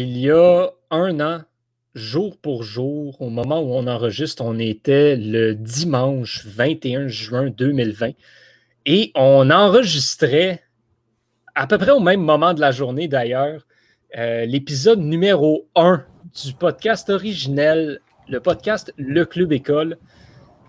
il y a un an, jour pour jour, au moment où on enregistre, on était le dimanche 21 juin 2020 et on enregistrait à peu près au même moment de la journée d'ailleurs euh, l'épisode numéro 1 du podcast originel, le podcast Le Club École.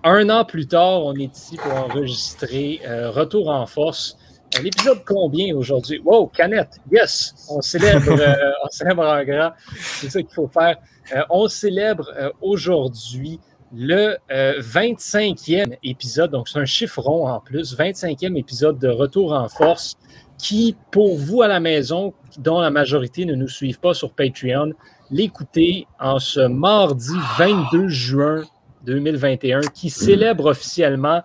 Un an plus tard, on est ici pour enregistrer euh, Retour en force. L'épisode combien aujourd'hui? Wow, canette, yes! On célèbre, euh, on célèbre un grand. C'est ça qu'il faut faire. Euh, on célèbre euh, aujourd'hui le 25e épisode, donc c'est un chiffre rond en plus, 25e épisode de Retour en force, qui, pour vous à la maison, dont la majorité ne nous suivent pas sur Patreon, l'écoutez en ce mardi 22 juin 2021, qui célèbre officiellement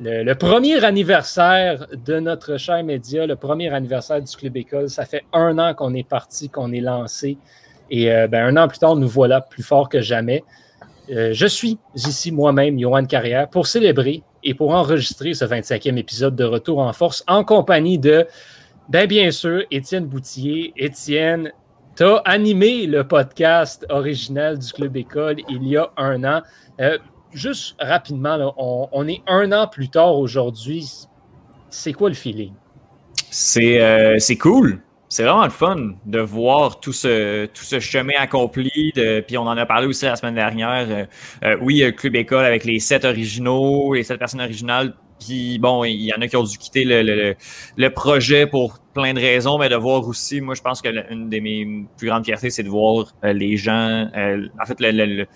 le, premier anniversaire de notre cher média, le premier anniversaire du Club École, ça fait un an qu'on est parti, qu'on est lancé. Et euh, ben, un an plus tard, nous voilà plus forts que jamais. Euh, je suis ici moi-même, Johan Carrière, pour célébrer et pour enregistrer ce 25e épisode de Retour en Force en compagnie de, ben, bien sûr, Étienne Boutillier. Étienne, tu as animé le podcast original du Club École il y a un an. Euh, juste rapidement, on, est un an plus tard aujourd'hui. C'est quoi le feeling? C'est c'est cool c'est vraiment le fun de voir tout ce, tout ce chemin accompli. puis on en a parlé aussi la semaine dernière. Euh, euh, oui, le Club École avec les sept originaux, les sept personnes originales. Puis bon, il y en a qui ont dû quitter le, le, projet pour plein de raisons, mais de voir aussi, moi je pense que une de mes plus grandes fiertés, c'est de voir euh, les gens, en fait, le,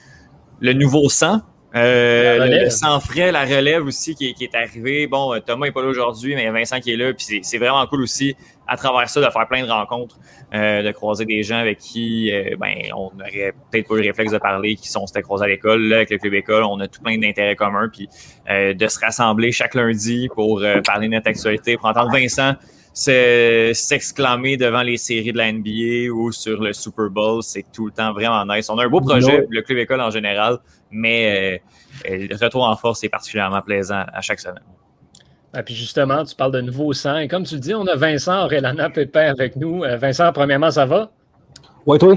le nouveau sang euh, le sans frais, la relève aussi qui, est arrivée. Bon, euh, Thomas n'est pas là aujourd'hui, mais Vincent qui est là. Puis c'est vraiment cool aussi, à travers ça, de faire plein de rencontres, euh, de croiser des gens avec qui ben, on n'aurait peut-être pas eu le réflexe de parler, qui sont s'était croisés à l'école. Là, avec le club école, on a tout plein d'intérêts communs. Puis de se rassembler chaque lundi pour parler de notre actualité, pour entendre Vincent s'exclamer devant les séries de la NBA ou sur le Super Bowl, c'est tout le temps vraiment nice. On a un beau projet, le club école en général, mais euh, le retour en force est particulièrement plaisant à chaque semaine. Et ah, puis justement, tu parles de nouveau sang. Et comme tu le dis, on a Vincent Aurélana Pépin avec nous. Euh, Vincent, premièrement, ça va? Oui, toi?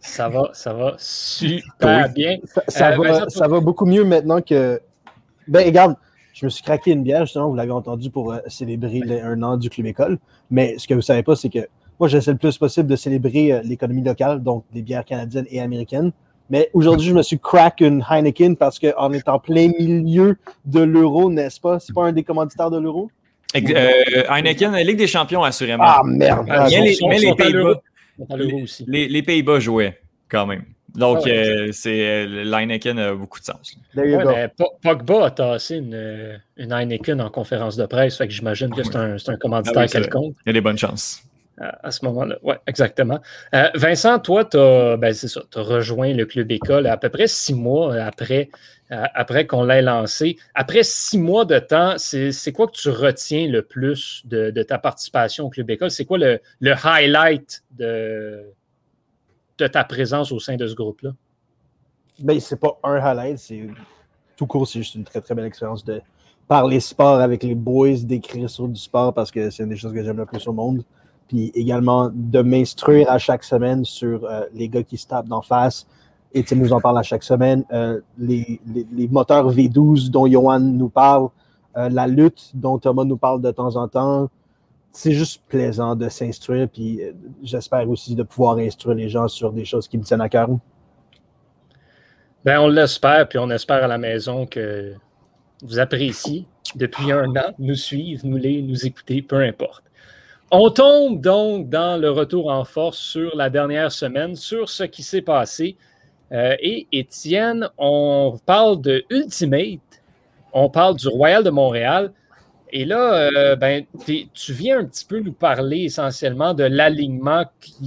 Ça va, ça va super bien. Ça, euh, va, ça va beaucoup mieux maintenant que. Ben, regarde, je me suis craqué une bière, justement, vous l'avez entendu, pour euh, célébrer un an du Club École. Mais ce que vous ne savez pas, c'est que moi, j'essaie le plus possible de célébrer euh, l'économie locale, donc les bières canadiennes et américaines. Mais aujourd'hui, je me suis crack une Heineken parce qu'en étant plein milieu de l'euro, n'est-ce pas? C'est pas un des commanditaires de l'euro? Euh, Heineken, Ligue des champions, assurément. Ah, merde! mais, les, Pays-Bas. les Pays-Bas jouaient quand même. Donc, ah euh, c'est euh, l'Heineken a beaucoup de sens. Ouais, Pogba a tassé une, une, Heineken en conférence de presse, fait que j'imagine que c'est un, un, commanditaire ah quelconque. Il y a des bonnes chances. À, ce moment-là, oui, exactement. Euh, Vincent, toi, tu as, ben, as, rejoint le club école à peu près six mois après, après qu'on l'ait lancé. Après six mois de temps, c'est quoi que tu retiens le plus de, de ta participation au club école? C'est quoi le, le highlight de, de ta présence au sein de ce groupe-là? Ben, c'est pas un highlight, c'est tout court, c'est juste une très très belle expérience de parler sport avec les boys, d'écrire sur du sport parce que c'est une des choses que j'aime le plus au monde. Puis également de m'instruire à chaque semaine sur euh, les gars qui se tapent d'en face. Et tu nous en parle à chaque semaine. Euh, les, les, moteurs V12 dont Johan nous parle, euh, la lutte dont Thomas nous parle de temps en temps, c'est juste plaisant de s'instruire, puis euh, j'espère aussi de pouvoir instruire les gens sur des choses qui me tiennent à cœur. Ben, on l'espère, puis on espère à la maison que vous appréciez depuis un an, nous suivre, nous lire, nous écouter, peu importe. On tombe donc dans le retour en force sur la dernière semaine, sur ce qui s'est passé. Euh, et Étienne, on parle de Ultimate, on parle du Royal de Montréal. Et là, euh, ben, tu viens un petit peu nous parler essentiellement de l'alignement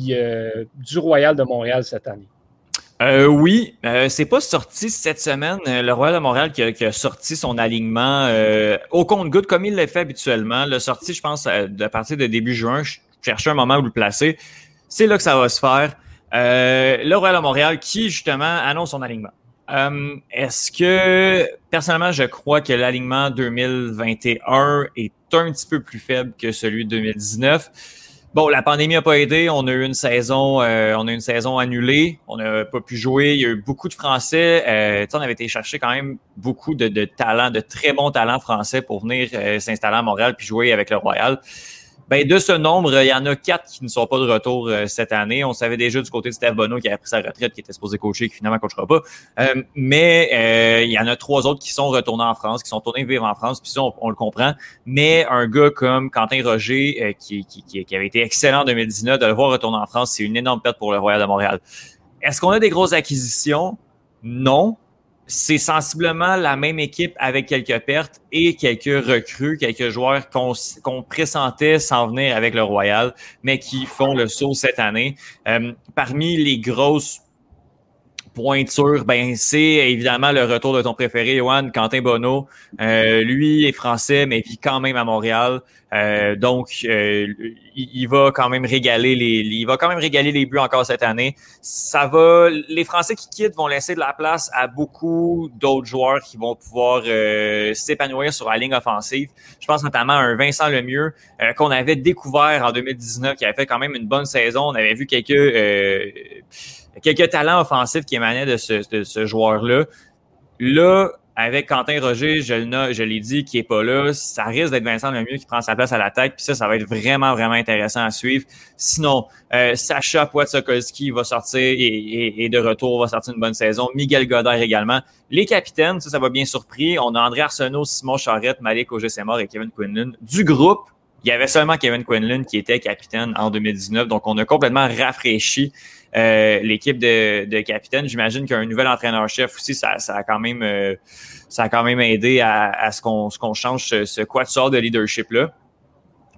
euh, du Royal de Montréal cette année. Euh, oui, c'est pas sorti cette semaine. Le Royal de Montréal qui a, sorti son alignement au compte-goutte comme il l'a fait habituellement. Le sorti, je pense, à, partir de début juin. Je cherchais un moment où le placer. C'est là que ça va se faire. le Royal de Montréal qui, justement, annonce son alignement. Euh, est-ce que, personnellement, je crois que l'alignement 2021 est un petit peu plus faible que celui de 2019? Bon, la pandémie n'a pas aidé. On a eu une saison, euh, on a une saison annulée. On n'a pas pu jouer. Il y a eu beaucoup de Français. Euh, on avait été chercher quand même beaucoup de, de talents, de très bons talents français pour venir euh, s'installer à Montréal puis jouer avec le Royal. Ben, de ce nombre, il y en a quatre qui ne sont pas de retour euh, cette année. On savait déjà du côté de Steve Bonneau qui a pris sa retraite, qui était supposé coacher, qui finalement ne coachera pas. Euh, mais euh, il y en a trois autres qui sont retournés en France, qui sont tournés vivre en France, puis ça, on, le comprend. Mais un gars comme Quentin Roger, qui, qui, qui, avait été excellent en 2019, de le voir retourner en France, c'est une énorme perte pour le Royal de Montréal. Est-ce qu'on a des grosses acquisitions? Non c'est sensiblement la même équipe avec quelques pertes et quelques recrues, quelques joueurs qu'on pressentait s'en venir avec le Royal, mais qui font le saut cette année. Euh, parmi les grosses pointure, ben c'est évidemment le retour de ton préféré, Johan, Quentin Bonneau. Euh, lui est français, mais vit quand même à Montréal. Euh, donc, euh, il, va quand même régaler les, il va quand même régaler les buts encore cette année. Ça va, les Français qui quittent vont laisser de la place à beaucoup d'autres joueurs qui vont pouvoir s'épanouir sur la ligne offensive. Je pense notamment à un Vincent Lemieux qu'on avait découvert en 2019, qui avait fait quand même une bonne saison. On avait vu quelques quelques talents offensifs qui émanaient de ce, joueur-là. Là, avec Quentin Roger, je, l'ai dit, qui est pas là, ça risque d'être Vincent Lemieux qui prend sa place à la tête, puis ça, ça va être vraiment, vraiment intéressant à suivre. Sinon, euh, Sacha Poitsokolski va sortir et, de retour, va sortir une bonne saison. Miguel Godard également. Les capitaines, ça, ça va bien surpris. On a André Arsenault, Simon Charrette, Malik Auger-Sémor et Kevin Quinlan. Du groupe, il y avait seulement Kevin Quinlan qui était capitaine en 2019, donc on a complètement rafraîchi euh, l'équipe de, capitaine. J'imagine qu'un nouvel entraîneur-chef aussi, ça, a quand même euh, ça a quand même aidé à, à ce qu'on qu'on change ce, ce quatuor de leadership-là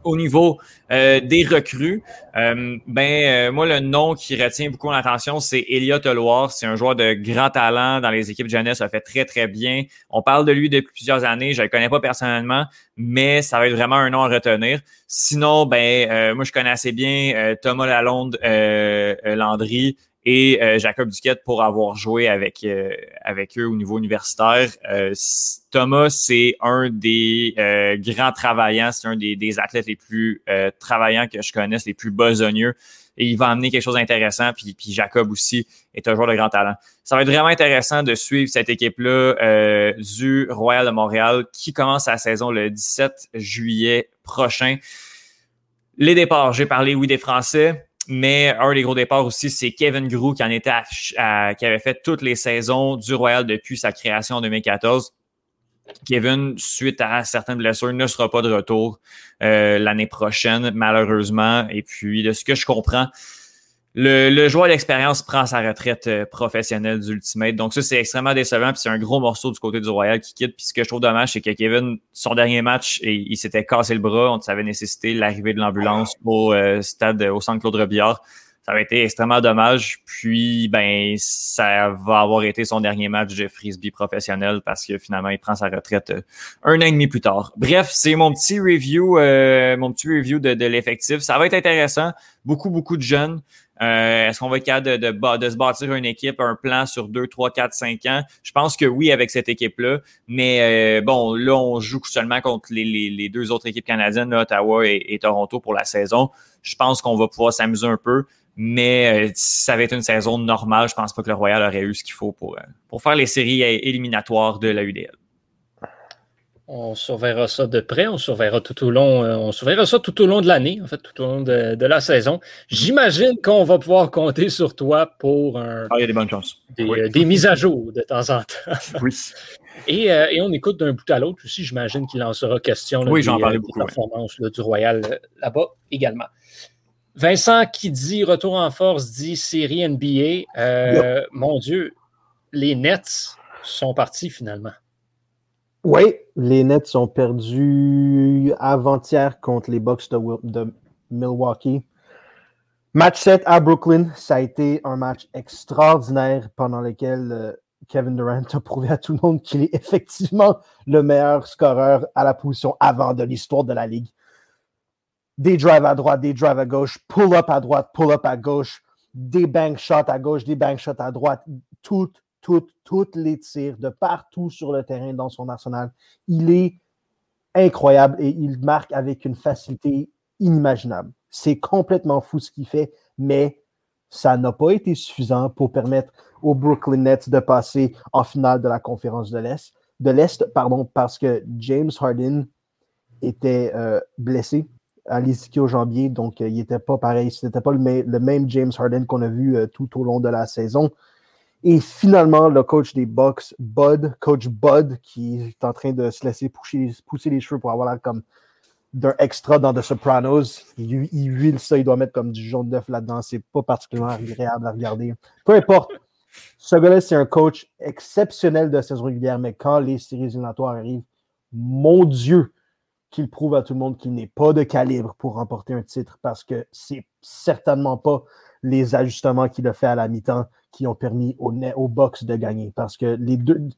au niveau euh, des recrues, euh, ben euh, moi le nom qui retient beaucoup l'attention, c'est Elliot Loire. C'est un joueur de grand talent dans les équipes jeunesse, ça fait très très bien. On parle de lui depuis plusieurs années. Je le connais pas personnellement, mais ça va être vraiment un nom à retenir. Sinon, ben moi je connais assez bien Thomas Lalonde Landry et euh, Jacob Duquette pour avoir joué avec, euh, avec eux au niveau universitaire. Euh, Thomas, c'est un des grands travaillants, c'est un des, des, athlètes les plus travaillants que je connaisse, les plus besogneux. Et il va amener quelque chose d'intéressant. Puis, puis Jacob aussi est un joueur de grand talent. Ça va être vraiment intéressant de suivre cette équipe-là du Royal de Montréal qui commence sa saison le 17 juillet prochain. Les départs, j'ai parlé, oui, des Français. Mais un des gros départs aussi, c'est Kevin Grou qui en était qui avait fait toutes les saisons du Royal depuis sa création en 2014. Kevin, suite à certaines blessures, ne sera pas de retour euh, l'année prochaine, malheureusement. Et puis, de ce que je comprends, le, joueur d'expérience prend sa retraite euh, professionnelle d'Ultimate. Donc ça, c'est extrêmement décevant. Puis c'est un gros morceau du côté du Royal qui quitte. Puis ce que je trouve dommage, c'est que Kevin, son dernier match, il, s'était cassé le bras. On savait nécessiter l'arrivée de l'ambulance au euh, stade, au centre Claude Robillard. Ça avait été extrêmement dommage. Puis, ben, ça va avoir été son dernier match de frisbee professionnel parce que finalement, il prend sa retraite euh, un an et demi plus tard. Bref, c'est mon petit review, mon petit review de, de l'effectif. Ça va être intéressant. Beaucoup, beaucoup de jeunes. Euh, est-ce qu'on va être capable de, de, se bâtir une équipe, un plan sur 2, 3, 4, 5 ans? Je pense que oui avec cette équipe-là. Mais euh, bon, là, on joue seulement contre les, les, deux autres équipes canadiennes, Ottawa et, Toronto pour la saison. Je pense qu'on va pouvoir s'amuser un peu. Mais euh, si ça avait été une saison normale, je pense pas que le Royal aurait eu ce qu'il faut pour, pour faire les séries éliminatoires de la UDL. On surveillera ça de près, on surveillera tout au long, euh, on surveillera ça tout au long de l'année, en fait, tout au long de, la saison. J'imagine qu'on va pouvoir compter sur toi pour un, ah, il y a des bonnes chances. Des, euh, mises à jour de temps en temps. oui. Euh, et, on écoute d'un bout à l'autre aussi. J'imagine qu'il en sera question oui, j'en parlais beaucoup, performances du Royal là-bas également. Vincent qui dit retour en force dit série NBA. Mon Dieu, les Nets sont partis finalement. Oui, les Nets ont perdu avant-hier contre les Bucks de, Milwaukee. Match 7 à Brooklyn, ça a été un match extraordinaire pendant lequel euh, Kevin Durant a prouvé à tout le monde qu'il est effectivement le meilleur scoreur à la position avant de l'histoire de la ligue. Des drives à droite, des drives à gauche, pull-up à droite, pull-up à gauche, des bank shots à gauche, des bank shots à droite, tout toutes, les tirs de partout sur le terrain dans son arsenal. Il est incroyable et il marque avec une facilité inimaginable. C'est complètement fou ce qu'il fait, mais ça n'a pas été suffisant pour permettre aux Brooklyn Nets de passer en finale de la conférence de l'Est, de l'Est, pardon, parce que James Harden était euh, blessé à l'ischio-jambier, donc euh, il n'était pas pareil. Ce n'était pas le, même James Harden qu'on a vu euh, tout au long de la saison. Et finalement, le coach des Bucks, Bud, coach Bud, qui est en train de se laisser pousser, les cheveux pour avoir l'air comme d'un extra dans The Sopranos. Il, huile ça, il doit mettre comme du jaune d'œuf là-dedans. C'est pas particulièrement agréable à regarder. Peu importe. Ce c'est un coach exceptionnel de saison régulière, mais quand les séries éliminatoires arrivent, mon Dieu, qu'il prouve à tout le monde qu'il n'est pas de calibre pour remporter un titre parce que c'est certainement pas les ajustements qu'il a fait à la mi-temps qui ont permis au, au box de gagner. Parce que les deux,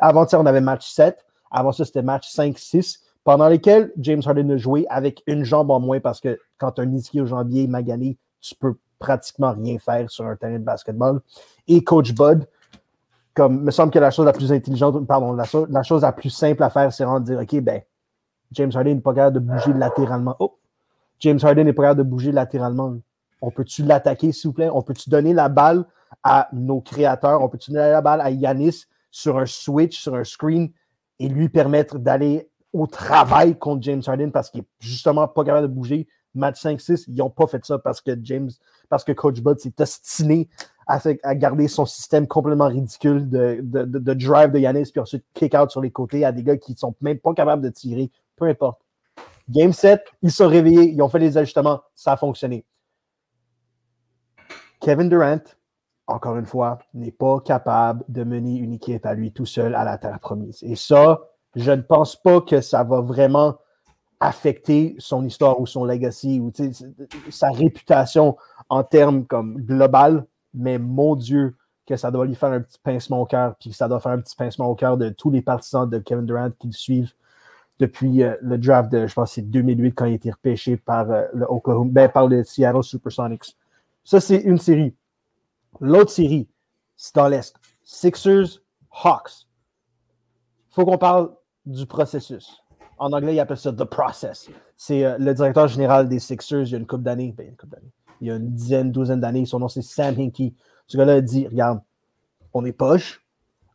avant-hier, on avait match 7. Avant ça, c'était match 5-6 pendant lesquels James Harden a joué avec une jambe en moins parce que quand un ischio jambier magané, tu peux pratiquement rien faire sur un terrain de basketball. Et Coach Bud, comme me semble que la chose la plus intelligente, pardon, la, chose la plus simple à faire, c'est de dire OK, ben, James Harden n'est pas capable de bouger latéralement. Oh! James Harden n'est pas capable de bouger latéralement. On peut-tu l'attaquer, s'il vous plaît? On peut-tu donner la balle à nos créateurs? On peut-tu donner la balle à Yanis sur un switch, sur un screen et lui permettre d'aller au travail contre James Harden parce qu'il n'est justement pas capable de bouger? Match 5-6, ils n'ont pas fait ça parce que James, parce que Coach Bud s'est ostiné à, garder son système complètement ridicule de, drive de Yanis puis ensuite kick out sur les côtés à des gars qui ne sont même pas capables de tirer. Peu importe. Game 7, ils sont réveillés, ils ont fait les ajustements, ça a fonctionné. Kevin Durant, encore une fois, n'est pas capable de mener une équipe à lui tout seul à la terre promise. Et ça, je ne pense pas que ça va vraiment affecter son histoire ou son legacy ou sa réputation en termes comme global, mais mon Dieu, que ça doit lui faire un petit pincement au cœur, puis ça doit faire un petit pincement au cœur de tous les partisans de Kevin Durant qui le suivent depuis euh, le draft de, je pense, c'est 2008 quand il a été repêché par euh, Oklahoma, ben, par le Seattle Supersonics. Ça, c'est une série. L'autre série, c'est dans l'Est. Sixers, Hawks. Il faut qu'on parle du processus. En anglais, il appelle ça the process. C'est euh, le directeur général des Sixers il y a une couple d'années. Ben, il y a une dizaine, douzaine d'années. Son nom, c'est Sam Hinkie. Ce gars-là a dit Regarde, on est poche,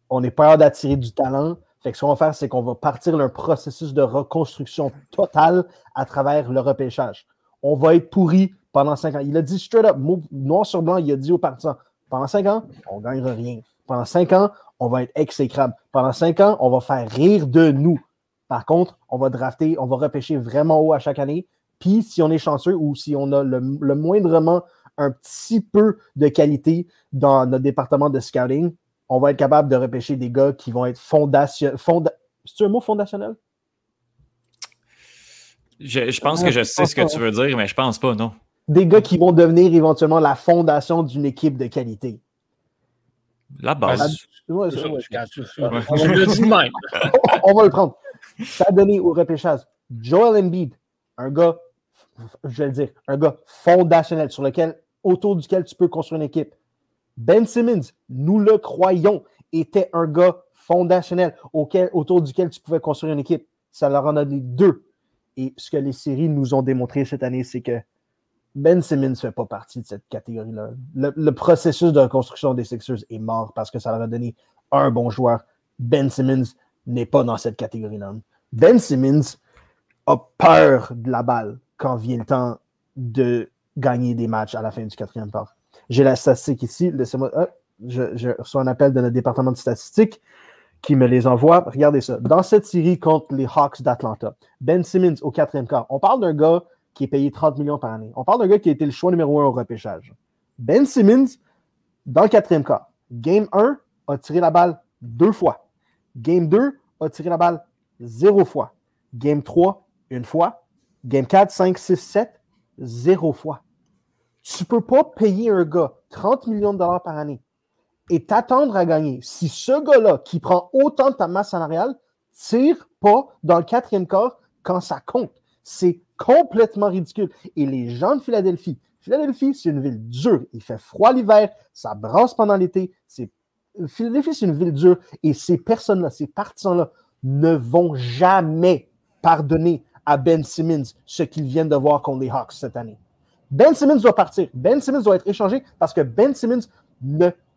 on est peur d'attirer du talent. Fait que ce qu'on va faire, c'est qu'on va partir d'un processus de reconstruction totale à travers le repêchage. On va être pourri pendant cinq ans. Il a dit straight up, noir sur blanc, il a dit aux partisans pendant cinq ans, on ne gagnera rien. Pendant cinq ans, on va être exécrable. Pendant cinq ans, on va faire rire de nous. Par contre, on va drafter, on va repêcher vraiment haut à chaque année. Puis, si on est chanceux ou si on a le, moindrement un petit peu de qualité dans notre département de scouting, on va être capable de repêcher des gars qui vont être fondationnels. C'est un mot fondationnel? Je, pense que je sais ce que tu veux dire, mais je pense pas, non. Des gars qui vont devenir éventuellement la fondation d'une équipe de qualité. La base. on va le prendre. Ça a donné au repêchage Joel Embiid, un gars, je vais le dire, un gars fondationnel sur lequel, autour duquel tu peux construire une équipe. Ben Simmons, nous le croyons, était un gars fondationnel auquel, autour duquel tu pouvais construire une équipe. Ça leur en a donné deux. Et ce que les séries nous ont démontré cette année, c'est que ben Simmons ne fait pas partie de cette catégorie-là. Le, processus de reconstruction des Sixers est mort parce que ça leur a donné un bon joueur. Ben Simmons n'est pas dans cette catégorie-là. Ben Simmons a peur de la balle quand vient le temps de gagner des matchs à la fin du quatrième quart. J'ai la statistique ici. Laissez-moi. je, reçois un appel de notre département de statistiques qui me les envoie. Regardez ça. Dans cette série contre les Hawks d'Atlanta, Ben Simmons au quatrième quart, on parle d'un gars qui est payé 30 millions par année. On parle d'un gars qui a été le choix numéro un au repêchage. Ben Simmons, dans le quatrième quart, Game 1 a tiré la balle deux fois. Game 2 a tiré la balle zéro fois. Game 3, une fois. Game 4, 5, 6, 7, zéro fois. Tu ne peux pas payer un gars 30 millions de dollars par année et t'attendre à gagner si ce gars-là, qui prend autant de ta masse salariale, tire pas dans le quatrième quart quand ça compte. C'est complètement ridicule. Et les gens de Philadelphie, Philadelphie, c'est une ville dure. Il fait froid l'hiver, ça brasse pendant l'été. Philadelphie, c'est une ville dure. Et ces personnes-là, ces partisans-là, ne vont jamais pardonner à Ben Simmons ce qu'ils viennent de voir contre les Hawks cette année. Ben Simmons doit partir. Ben Simmons doit être échangé parce que Ben Simmons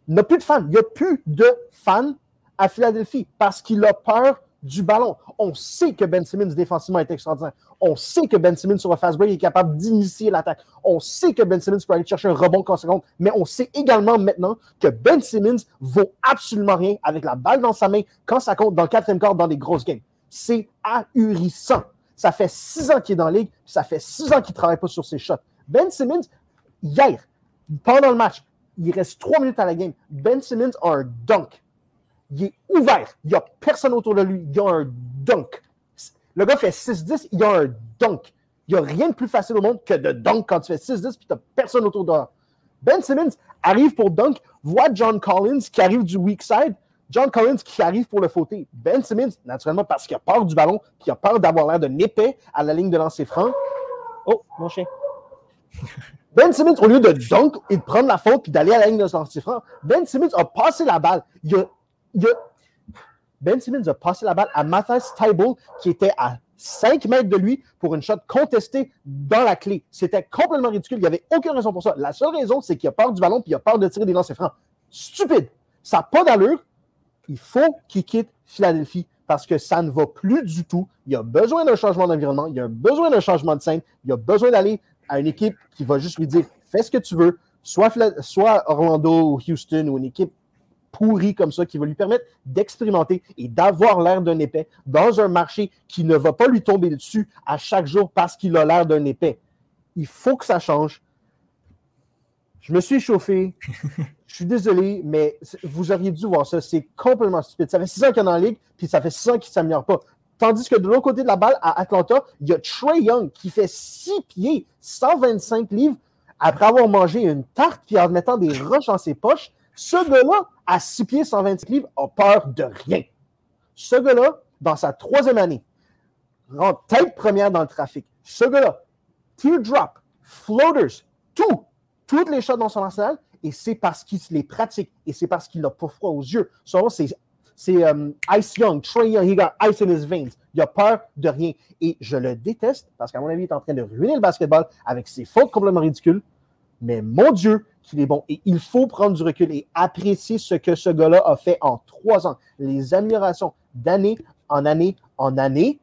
n'a plus de fans. Il n'y a plus de fans à Philadelphie parce qu'il a peur du ballon. On sait que Ben Simmons défensivement est extraordinaire. On sait que Ben Simmons sur un fast break est capable d'initier l'attaque. On sait que Ben Simmons peut aller chercher un rebond conséquent, mais on sait également maintenant que Ben Simmons vaut absolument rien avec la balle dans sa main quand ça compte dans le quatrième quart dans des grosses games. C'est ahurissant. Ça fait six ans qu'il est dans la ligue, ça fait six ans qu'il ne travaille pas sur ses shots. Ben Simmons, hier, pendant le match, il reste trois minutes à la game. Ben Simmons a un dunk il est ouvert. Il n'y a personne autour de lui. Il a un dunk. Le gars fait 6-10, il a un dunk. Il n'y a rien de plus facile au monde que de dunk quand tu fais 6-10 et tu n'as personne autour de. Ben Simmons arrive pour dunk, voit John Collins qui arrive du weak side, John Collins qui arrive pour le fauter. Ben Simmons, naturellement, parce qu'il a peur du ballon, qu'il a peur d'avoir l'air d'un épais à la ligne de lancer franc. Oh, mon chien. Ben Simmons, au lieu de dunk et de prendre la faute puis d'aller à la ligne de lancer franc, Ben Simmons a passé la balle. Ben Simmons a passé la balle à Matthias Tybalt, qui était à 5 mètres de lui pour une shot contestée dans la clé. C'était complètement ridicule. Il n'y avait aucune raison pour ça. La seule raison, c'est qu'il a peur du ballon et il a peur de tirer des lancers francs. Stupide. Ça n'a pas d'allure. Il faut qu'il quitte Philadelphie parce que ça ne va plus du tout. Il a besoin d'un changement d'environnement. Il a besoin d'un changement de scène. Il a besoin d'aller à une équipe qui va juste lui dire fais ce que tu veux, soit, soit Orlando ou Houston ou une équipe pourri comme ça qui va lui permettre d'expérimenter et d'avoir l'air d'un épais dans un marché qui ne va pas lui tomber dessus à chaque jour parce qu'il a l'air d'un épais. Il faut que ça change. Je me suis chauffé. Je suis désolé, mais vous auriez dû voir ça. C'est complètement stupide. Ça fait six ans qu'il est dans la ligue, puis ça fait six ans qu'il ne s'améliore pas. Tandis que de l'autre côté de la balle, à Atlanta, il y a Trey Young qui fait six pieds, 125 livres, après avoir mangé une tarte puis en mettant des roches dans ses poches. Ce gars-là, à 6 pieds, 120 livres, a peur de rien. Ce gars-là, dans sa troisième année, rentre tête première dans le trafic. Ce gars-là, teardrop, floaters, tout, toutes les shots dans son arsenal, et c'est parce qu'il les pratique, et c'est parce qu'il n'a pas froid aux yeux. c'est c'est um, Ice Young, Trey Young, he got ice in his veins. Il a peur de rien. Et je le déteste parce qu'à mon avis, il est en train de ruiner le basketball avec ses fautes complètement ridicules. Mais mon Dieu, qu'il est bon. Et il faut prendre du recul et apprécier ce que ce gars-là a fait en trois ans. Les améliorations d'année en année en année,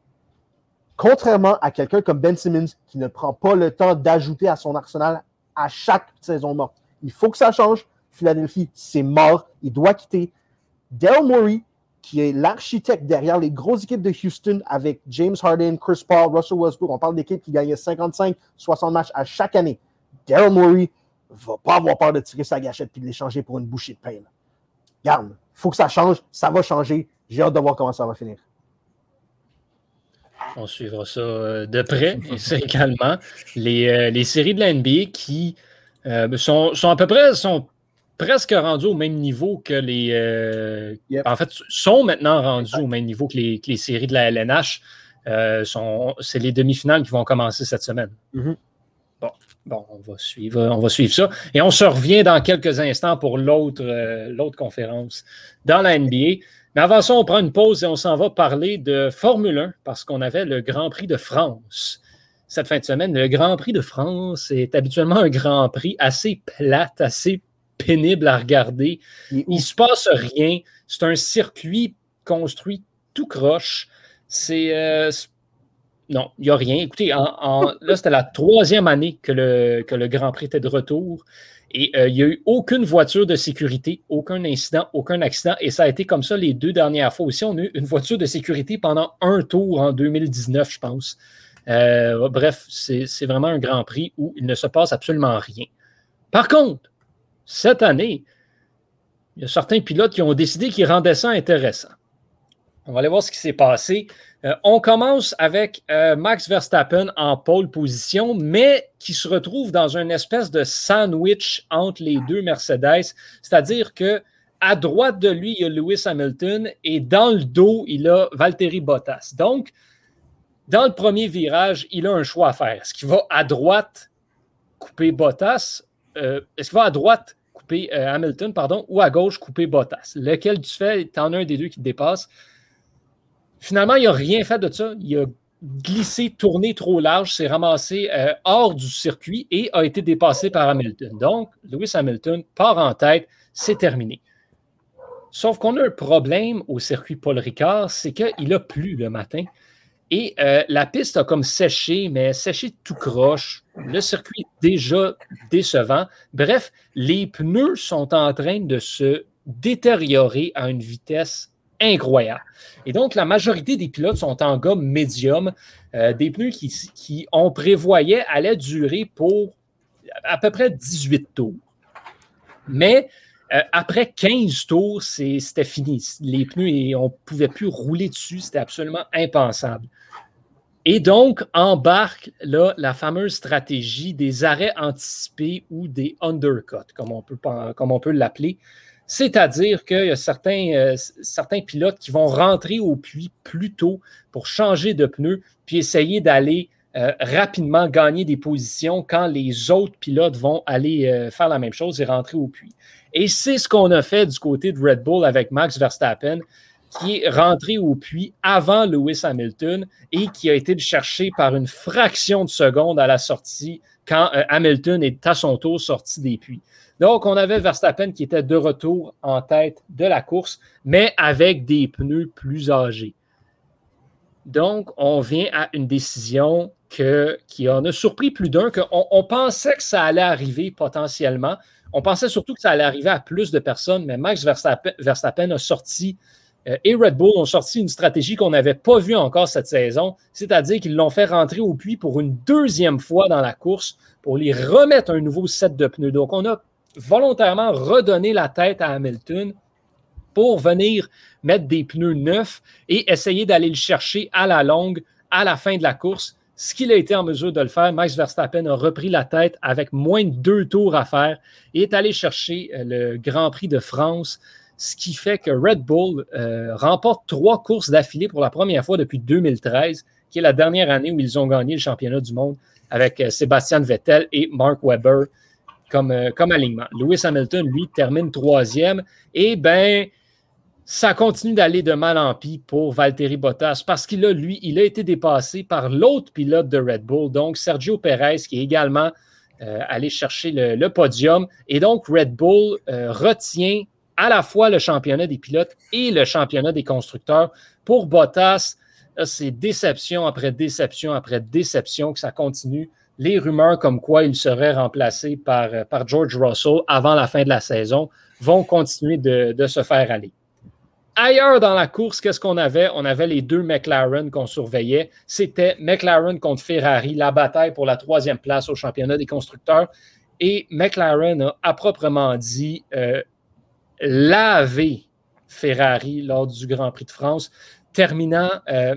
contrairement à quelqu'un comme Ben Simmons qui ne prend pas le temps d'ajouter à son arsenal à chaque saison morte. Il faut que ça change. Philadelphie, c'est mort. Il doit quitter. Daryl Morey, qui est l'architecte derrière les grosses équipes de Houston avec James Harden, Chris Paul, Russell Westbrook. On parle d'équipes qui gagnaient 55, 60 matchs à chaque année. Daryl Morey va pas avoir peur de tirer sa gâchette et de l'échanger pour une bouchée de pain. Garde, il faut que ça change, ça va changer. J'ai hâte de voir comment ça va finir. On suivra ça euh, de près. Également les, euh, les, séries de la NBA qui euh, sont, sont, à peu près sont presque rendues au même niveau que les. En fait, sont maintenant rendues au même niveau que les, que les séries de la LNH. c'est les demi-finales qui vont commencer cette semaine. Mm-hmm. Bon, on va suivre, on va suivre ça. Et on se revient dans quelques instants pour l'autre, euh, conférence dans la NBA. Mais avant ça, on prend une pause et on s'en va parler de Formule 1 parce qu'on avait le Grand Prix de France cette fin de semaine. Le Grand Prix de France est habituellement un Grand Prix assez plate, assez pénible à regarder. Il ne se passe rien. C'est un circuit construit tout croche. C'est, euh, non, il n'y a rien. Écoutez, là, c'était la troisième année que le, que le Grand Prix était de retour. Et euh, il n'y a eu aucune voiture de sécurité, aucun incident, aucun accident. Et ça a été comme ça les deux dernières fois aussi. On a eu une voiture de sécurité pendant un tour en 2019, je pense. Euh, bref, c'est vraiment un Grand Prix où il ne se passe absolument rien. Par contre, cette année, il y a certains pilotes qui ont décidé qu'ils rendaient ça intéressant. On va aller voir ce qui s'est passé. Euh, on commence avec euh, Max Verstappen en pole position, mais qui se retrouve dans une espèce de sandwich entre les deux Mercedes. C'est-à-dire que à droite de lui, il y a Lewis Hamilton et dans le dos, il a Valtteri Bottas. Donc, dans le premier virage, il a un choix à faire. Est-ce qu'il va à droite couper Bottas? Euh, est-ce qu'il va à droite couper Hamilton, pardon, ou à gauche couper Bottas? Lequel tu fais? Tu en as un des deux qui te dépasse? Finalement, il n'a rien fait de ça. Il glissé, tourné trop large, s'est ramassé euh, hors du circuit et a été dépassé par Hamilton. Donc, Lewis Hamilton part en tête, c'est terminé. Sauf qu'on a un problème au circuit Paul Ricard, c'est qu'il a plu le matin. Et euh, la piste a comme séché, mais séché tout croche. Le circuit est déjà décevant. Bref, les pneus sont en train de se détériorer à une vitesse incroyable. Et donc, la majorité des pilotes sont en gomme médium, euh, des pneus qui, qui, on prévoyait, allaient durer pour à peu près 18 tours. Mais euh, après 15 tours, c'était fini. Les pneus, on ne pouvait plus rouler dessus. C'était absolument impensable. Et donc, embarque là, la fameuse stratégie des arrêts anticipés ou des undercuts, comme on peut, peut l'appeler. C'est-à-dire qu'il y a certains, euh, certains pilotes qui vont rentrer au puits plus tôt pour changer de pneus, puis essayer d'aller euh, rapidement gagner des positions quand les autres pilotes vont aller faire la même chose et rentrer au puits. Et c'est ce qu'on a fait du côté de Red Bull avec Max Verstappen, qui est rentré au puits avant Lewis Hamilton et qui a été cherché par une fraction de seconde à la sortie quand Hamilton est à son tour sorti des puits. Donc, on avait Verstappen qui était de retour en tête de la course, mais avec des pneus plus âgés. Donc, on vient à une décision qui en a surpris plus d'un, qu'on on pensait que ça allait arriver potentiellement. On pensait surtout que ça allait arriver à plus de personnes, mais Max Verstappen, a sorti euh, et Red Bull ont sorti une stratégie qu'on n'avait pas vue encore cette saison, c'est-à-dire qu'ils l'ont fait rentrer au puits pour une deuxième fois dans la course pour lui remettre un nouveau set de pneus. Donc, on a volontairement redonner la tête à Hamilton pour venir mettre des pneus neufs et essayer d'aller le chercher à la longue à la fin de la course. Ce qu'il a été en mesure de le faire, Max Verstappen a repris la tête avec moins de deux tours à faire et est allé chercher euh, le Grand Prix de France, ce qui fait que Red Bull euh, remporte trois courses d'affilée pour la première fois depuis 2013, qui est la dernière année où ils ont gagné le championnat du monde avec euh, Sébastien Vettel et Mark Webber comme, comme alignement. Lewis Hamilton, lui, termine troisième. Et bien, ça continue d'aller de mal en pis pour Valtteri Bottas parce qu'il a, été dépassé par l'autre pilote de Red Bull, donc Sergio Perez, qui est également euh, allé chercher le, podium. Et donc, Red Bull euh, retient à la fois le championnat des pilotes et le championnat des constructeurs. Pour Bottas, c'est déception après déception après déception que ça continue les rumeurs comme quoi il serait remplacé par, euh, par George Russell avant la fin de la saison vont continuer de, se faire aller. Ailleurs dans la course, qu'est-ce qu'on avait? On avait les deux McLaren qu'on surveillait. C'était McLaren contre Ferrari, la bataille pour la troisième place au championnat des constructeurs. Et McLaren a à proprement dit euh, lavé Ferrari lors du Grand Prix de France, terminant euh,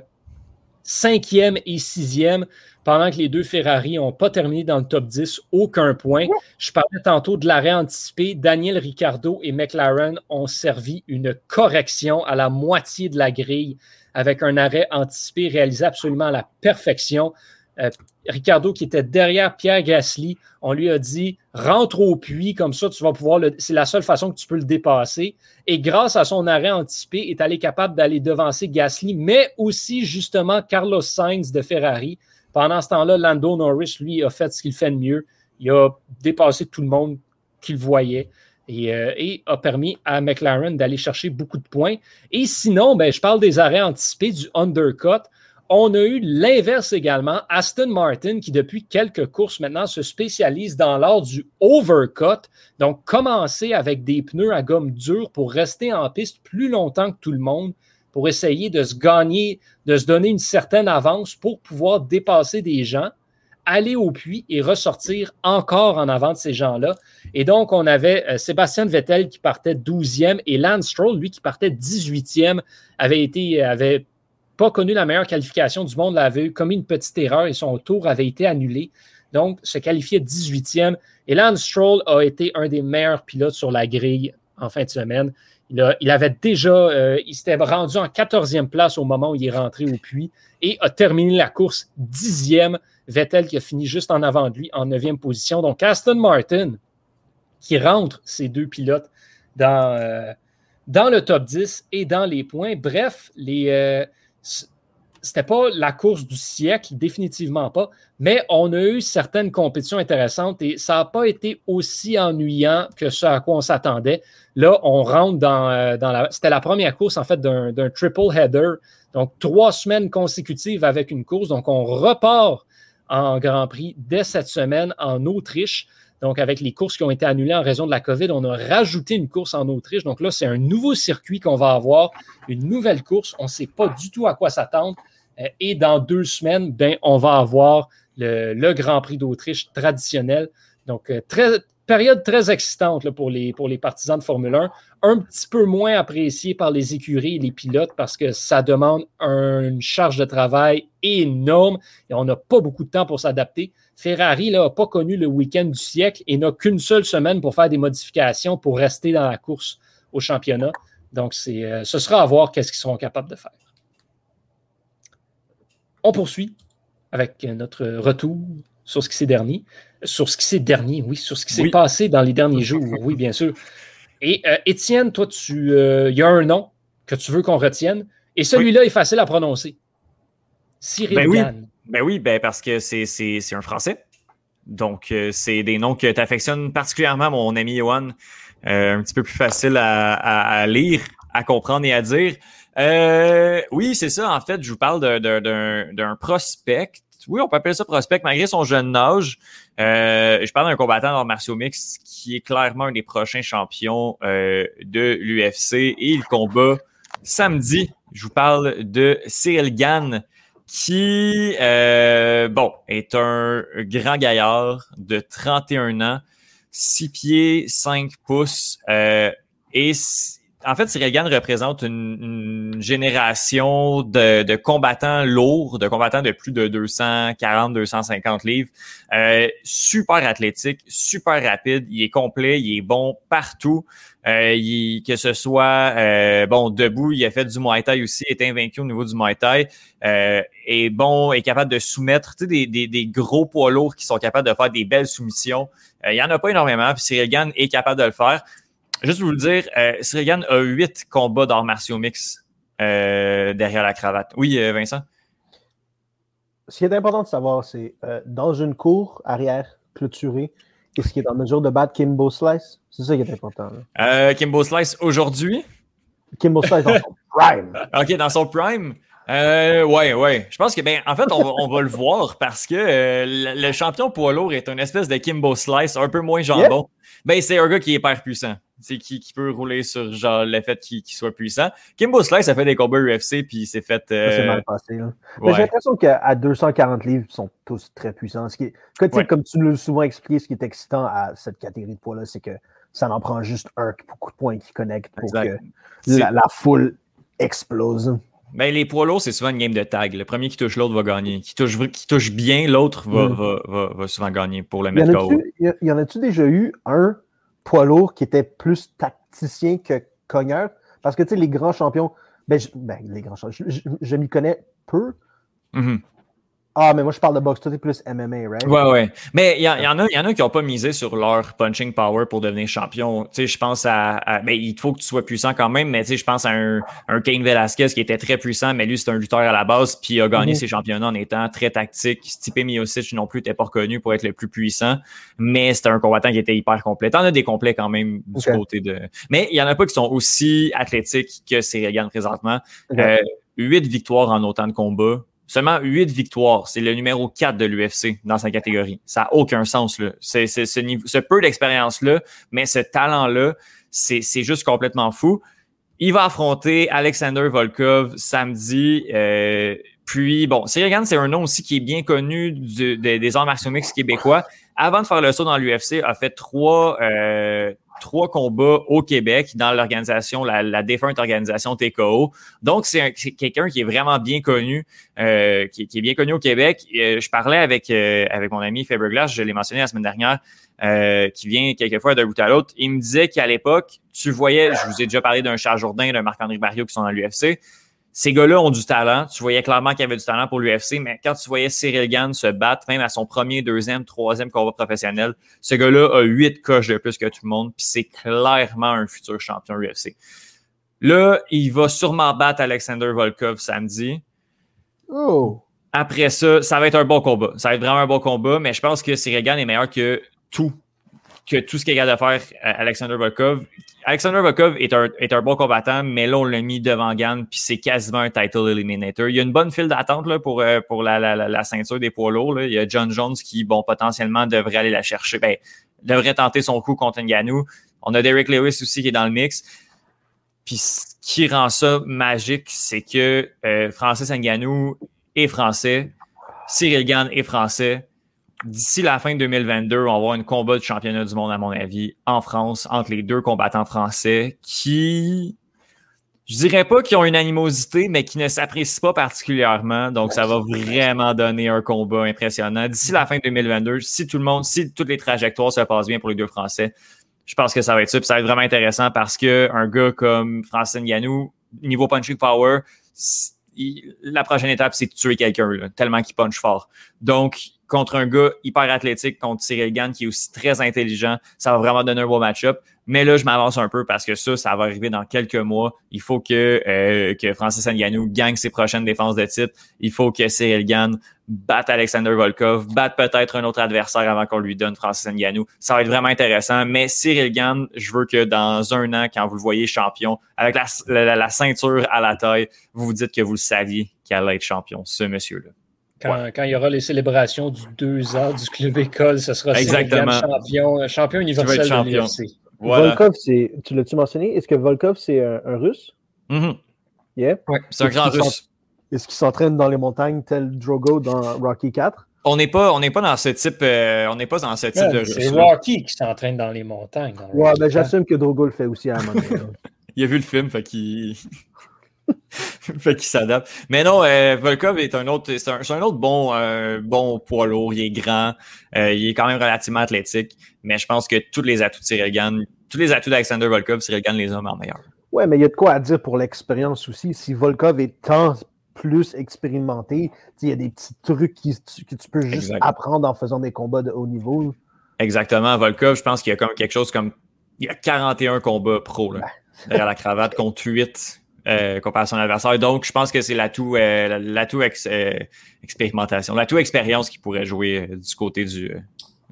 cinquième et sixième pendant que les deux Ferrari n'ont pas terminé dans le top 10, aucun point. Je parlais tantôt de l'arrêt anticipé. Daniel Ricciardo et McLaren ont servi une correction à la moitié de la grille avec un arrêt anticipé réalisé absolument à la perfection. Euh, Ricardo qui était derrière Pierre Gasly, on lui a dit rentre au puits, comme ça tu vas pouvoir le. C'est la seule façon que tu peux le dépasser. Et grâce à son arrêt anticipé, est allé capable d'aller devancer Gasly, mais aussi justement Carlos Sainz de Ferrari. Pendant ce temps-là, Lando Norris, lui, a fait ce qu'il fait de mieux. Il a dépassé tout le monde qu'il voyait euh, et, a permis à McLaren d'aller chercher beaucoup de points. Et sinon, ben, je parle des arrêts anticipés, du undercut. On a eu l'inverse également. Aston Martin, qui depuis quelques courses maintenant se spécialise dans l'art du overcut. Donc, commencer avec des pneus à gomme dure pour rester en piste plus longtemps que tout le monde pour essayer de se gagner, de se donner une certaine avance pour pouvoir dépasser des gens, aller au puits et ressortir encore en avant de ces gens-là. Et donc, on avait euh, Sébastien Vettel qui partait 12e et Lance Stroll, lui, qui partait 18e, avait été, avait pas connu la meilleure qualification du monde, avait commis une petite erreur et son tour avait été annulé. Donc, se qualifiait 18e. Et Lance Stroll a été un des meilleurs pilotes sur la grille en fin de semaine. Il, avait déjà, euh, il s'était rendu en 14e place au moment où il est rentré au puits et a terminé la course dixième. Vettel qui a fini juste en avant de lui en neuvième position. Donc Aston Martin qui rentre ces deux pilotes dans, euh, dans le top 10 et dans les points. Bref, les, euh, c'était pas la course du siècle, définitivement pas, mais on a eu certaines compétitions intéressantes et ça n'a pas été aussi ennuyant que ce à quoi on s'attendait. Là, on rentre dans, euh, la. C'était la première course, en fait, d'un triple header. Donc, trois semaines consécutives avec une course. Donc, on repart en Grand Prix dès cette semaine en Autriche. Donc, avec les courses qui ont été annulées en raison de la COVID, on a rajouté une course en Autriche. Donc là, c'est un nouveau circuit qu'on va avoir, une nouvelle course. On ne sait pas du tout à quoi s'attendre. Euh, et dans deux semaines, ben, on va avoir le, Grand Prix d'Autriche traditionnel. Donc, euh, très, période très excitante pour, les, partisans de Formule 1. Un petit peu moins apprécié par les écuries et les pilotes parce que ça demande une charge de travail énorme et on n'a pas beaucoup de temps pour s'adapter. Ferrari n'a pas connu le week-end du siècle et n'a qu'une seule semaine pour faire des modifications pour rester dans la course au championnat. Donc, euh, ce sera à voir qu'est-ce qu'ils seront capables de faire. On poursuit avec notre retour sur ce qui s'est dernier. Sur ce qui s'est dernier, oui, sur ce qui s'est passé dans les derniers jours, oui, bien sûr. Et euh, Étienne, toi, tu, euh, il y a un nom que tu veux qu'on retienne, et celui-là est facile à prononcer. Cyril ben oui. Ben oui, ben parce que c'est un Français. Donc, euh, c'est des noms que tu affectionnes particulièrement, mon ami Johan. un petit peu plus facile à, à, lire, à comprendre et à dire. oui, c'est ça. En fait, je vous parle d'un prospect oui, on peut appeler ça prospect malgré son jeune âge. Euh, je parle d'un combattant dans martiaux mix qui est clairement un des prochains champions euh, de l'UFC et il combat samedi. Je vous parle de Cyril Gann qui, euh, bon, est un grand gaillard de 31 ans, 6 pieds, 5 pouces et en fait, Cyril Gann représente une, génération de, combattants lourds, de combattants de plus de 240, 250 livres. Euh, super athlétique, super rapide, il est complet, il est bon partout. Euh, que ce soit euh, bon debout, il a fait du Muay Thai aussi, est invaincu au niveau du Muay Thai, euh, est bon, est capable de soumettre des, gros poids lourds qui sont capables de faire des belles soumissions. il y en a pas énormément, puis Cyril Gann est capable de le faire. Juste vous le dire, euh, a huit combats d'arts martiaux mix euh, derrière la cravate. Oui, euh, Vincent? Ce qui est important de savoir, c'est euh, dans une cour arrière clôturée, est-ce qu'il est en mesure de battre Kimbo Slice? C'est ça qui est important. Kimbo Slice aujourd'hui? Kimbo Slice dans son prime. OK, dans son prime? Euh, ouais, ouais. Je pense que, ben, en fait, on, va le voir parce que le, champion poids lourd est une espèce de Kimbo Slice un peu moins jambon. Ben, c'est un gars qui est hyper puissant qui, qui peut rouler sur genre le fait qu'il soit puissant. Kimbo Slice a fait des combats UFC puis il s'est fait. Euh... C'est mal passé. J'ai l'impression qu'à 240 livres, ils sont tous très puissants. Ce qui est, Comme tu l'as souvent expliqué, ce qui est excitant à cette catégorie de poids-là, c'est que ça en prend juste un beaucoup de points qui connectent pour que la, foule explose. Ben, les poids lourds, c'est souvent une game de tag. Le premier qui touche l'autre va gagner. Qui touche, qui touche bien, l'autre va, mm. va, va, va, souvent gagner pour le mettre KO. Il y en a-tu déjà eu un poids qui était plus tacticien que cogneur. Parce que, tu sais, les grands champions, ben, ben les grands champions, je, m'y connais peu. Mm-hmm. Ah, mais moi, je parle de boxe, tout est plus MMA, right? Ouais, ouais. Mais il y, en a, y en a qui n'ont pas misé sur leur punching power pour devenir champion. Tu sais, je pense à. mais ben, il faut que tu sois puissant quand même, mais tu sais, je pense à un, un Kane Velasquez qui était très puissant, mais lui, c'est un lutteur à la base, puis il a gagné mm-hmm. ses championnats en étant très tactique. Stipe Miocic non plus n'était pas reconnu pour être le plus puissant, mais c'était un combattant qui était hyper complet. T'en as des complets quand même du côté de. Mais il y en a pas qui sont aussi athlétiques que ces Reagan présentement. Euh, huit victoires en autant de combats Seulement 8 victoires. C'est le numéro 4 de l'UFC dans sa catégorie. Ça n'a aucun sens. Là. Ce, ce peu d'expérience-là, mais ce talent-là, c'est, juste complètement fou. Il va affronter Alexander Volkov samedi. Euh, puis, bon, Cyril c'est un nom aussi qui est bien connu des arts martiaux mixtes québécois. Avant de faire le saut dans l'UFC, a fait trois, euh, trois combats au Québec dans l'organisation, la, défunte organisation TKO. Donc, c'est quelqu'un qui est vraiment bien connu, euh, qui, est bien connu au Québec. Euh, je parlais avec, avec mon ami Faber Glass, je l'ai mentionné la semaine dernière, qui vient quelquefois d'un bout à l'autre. Il me disait qu'à l'époque, tu voyais, je vous ai déjà parlé d'un Charles Jourdain, d'un Marc-André Barrio qui sont dans l'UFC ces gars-là ont du talent. Tu voyais clairement qu'il y avait du talent pour l'UFC, mais quand tu voyais Cyril Gann se battre, même à son premier, deuxième, troisième combat professionnel, ce gars-là a huit coches de plus que tout le monde, puis c'est clairement un futur champion UFC. Là, il va sûrement battre Alexander Volkov samedi. Oh! Après ça, ça va être un bon combat. Ça va être vraiment un bon combat, mais je pense que Sirigan est meilleur que tout, que tout ce qu'il est capable de faire euh, Alexander Volkov. Alexander Volkov est un, est un bon combattant, mais là, on l'a mis devant Gann, puis c'est quasiment un title eliminator. Il y a une bonne file d'attente là, pour, euh, pour la, la, la, ceinture des poids lourds. Là. Il y a John Jones qui, bon, potentiellement devrait aller la chercher, ben, devrait tenter son coup contre Ngannou. On a Derek Lewis aussi qui est dans le mix. Puis ce qui rend ça magique, c'est que euh, Francis Ngannou est français, Cyril Gann est français. D'ici la fin de 2022, on va avoir un combat de championnat du monde, à mon avis, en France, entre les deux combattants français qui, je dirais pas qu'ils ont une animosité, mais qui ne s'apprécient pas particulièrement. Donc, ça va vraiment donner un combat impressionnant. D'ici la fin de 2022, si tout le monde, si toutes les trajectoires se passent bien pour les deux Français, je pense que ça va être ça. Puis ça va être vraiment intéressant parce que un gars comme Francis Ngannou, niveau punching power, la prochaine étape, c'est de tuer quelqu'un, tellement qu'il punch fort. Donc, contre un gars hyper athlétique, contre Cyril Gann, qui est aussi très intelligent, ça va vraiment donner un bon match-up. Mais là, je m'avance un peu parce que ça, ça va arriver dans quelques mois. Il faut que, euh, que Francis Ngannou gagne ses prochaines défenses de titre. Il faut que Cyril Gann batte Alexander Volkov, batte peut-être un autre adversaire avant qu'on lui donne Francis Ngannou. Ça va être vraiment intéressant. Mais Cyril Gann, je veux que dans un an, quand vous le voyez champion, avec la, la, ceinture à la taille, vous vous dites que vous le saviez qu'il allait être champion, ce monsieur-là. Quand, quand, il y aura les célébrations du deux ans du club école, ce sera Exactement. champion, champion universel de l'UFC. Volkov, c'est, tu l'as-tu mentionné? Est-ce que Volkov, c'est un, russe? Mm Yeah. Ouais, c'est un grand russe. Est-ce qu'il s'entraîne dans les montagnes tel Drogo dans Rocky 4? On n'est pas, on n'est pas dans ce type, euh, on n'est pas dans ce type de russe. C'est Rocky qui s'entraîne dans les montagnes. ouais, ben j'assume que Drogo le fait aussi à un moment donné. il a vu le film, fait qu'il. fait qu'il s'adapte. Mais non, euh, Volkov est un autre, c'est un, un, autre bon, euh, bon poids lourd. Il est grand, euh, il est quand même relativement athlétique. Mais je pense que tous les atouts de Cyril tous les atouts d'Alexander Volkov, Cyril les hommes en meilleur. Ouais, mais il y a de quoi à dire pour l'expérience aussi. Si Volkov est tant plus expérimenté, il y a des petits trucs qui, que tu peux juste apprendre en faisant des combats de haut niveau. Exactement. Volkov, je pense qu'il y a comme quelque chose comme. Il y a 41 combats pro là, derrière la cravate contre 8 euh, comparé à son adversaire. Donc, je pense que c'est l'atout euh, l'atout euh, expérimentation, l'atout expérience qui pourrait jouer du côté du,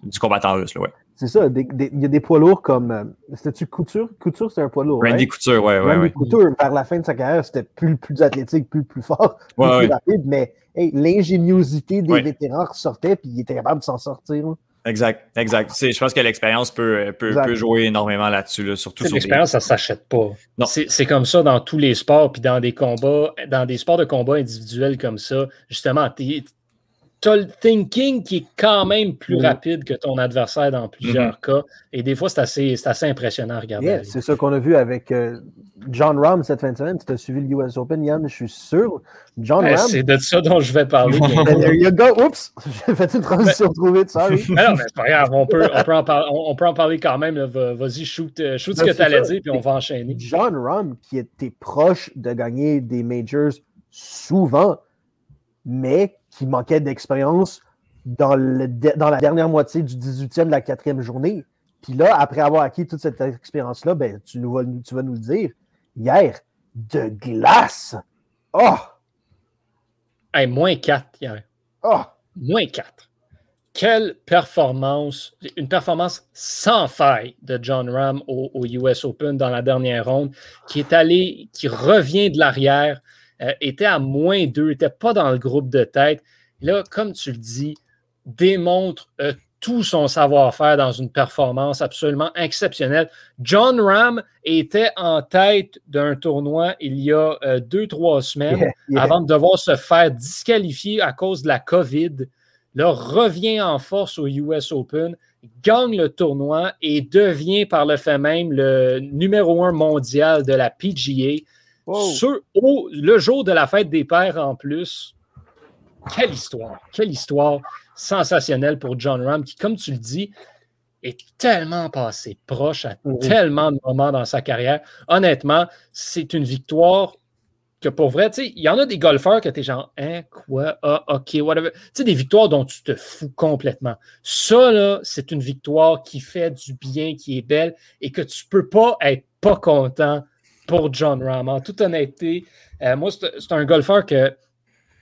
du combattant russe. Là, ouais. C'est ça. Il y a des poids lourds comme. C'était-tu Couture? Couture, c'est un poids lourd. Randy Couture, ouais. ouais Randy Couture, vers la fin de sa carrière, c'était plus, plus athlétique, plus, plus fort, plus, rapide. Mais l'ingéniosité des vétérans ressortait, puis il était capable de s'en sortir. Exact, exact. Je pense que l'expérience peut, peut, peut, jouer énormément là-dessus, surtout sur L'expérience, ça ne s'achète pas. C'est comme ça dans tous les sports, puis dans des combats, dans des sports de combat individuels comme ça. Justement, tu as le thinking qui est quand même plus mm. rapide que ton adversaire dans plusieurs mm-hmm. cas. Et des fois, c'est assez, assez impressionnant à regarder. c'est ça qu'on a vu avec euh, John Rahm cette fin de semaine. Tu as suivi le US Open, Yann, je suis sûr. John eh, C'est de ça dont je vais parler. There you go. Oups, j'ai fait une transition trouvée de ça. non, mais c'est pas grave. On peut, on peut, en, parler, on, peut en parler quand même. Vas-y, shoot, euh, shoot ce ben, que tu allais dire, puis on va enchaîner. John Rahm, qui était proche de gagner des majors souvent, mais qui manquait d'expérience dans, dans la dernière moitié du 18e de la quatrième journée. Puis là, après avoir acquis toute cette expérience-là, ben, tu, nous vas, tu vas nous le dire. Hier, de glace. Oh! Hey, moins 4 hier. Oh! Moins 4. Quelle performance, une performance sans faille de John Ram au, US Open dans la dernière ronde, qui est allé, qui revient de l'arrière, euh, était à moins 2, n'était pas dans le groupe de tête. Là, comme tu le dis, démontre euh, tout son savoir-faire dans une performance absolument exceptionnelle. John Ram était en tête d'un tournoi il y a euh, deux, trois semaines avant de devoir se faire disqualifier à cause de la COVID. Là, revient en force au US Open, gagne le tournoi et devient par le fait même le numéro un mondial de la PGA. Le jour de la fête des pères en plus. Quelle histoire, quelle histoire sensationnel pour John Ram, qui, comme tu le dis, est tellement passé proche à tellement de moments dans sa carrière. Honnêtement, c'est une victoire que pour vrai, tu sais, il y en a des golfeurs que tu es genre, hein, quoi, ah, ok, whatever. Tu sais, des victoires dont tu te fous complètement. Ça, là, c'est une victoire qui fait du bien, qui est belle et que tu peux pas être pas content pour John Ram. En toute honnêteté, euh, moi, c'est un golfeur que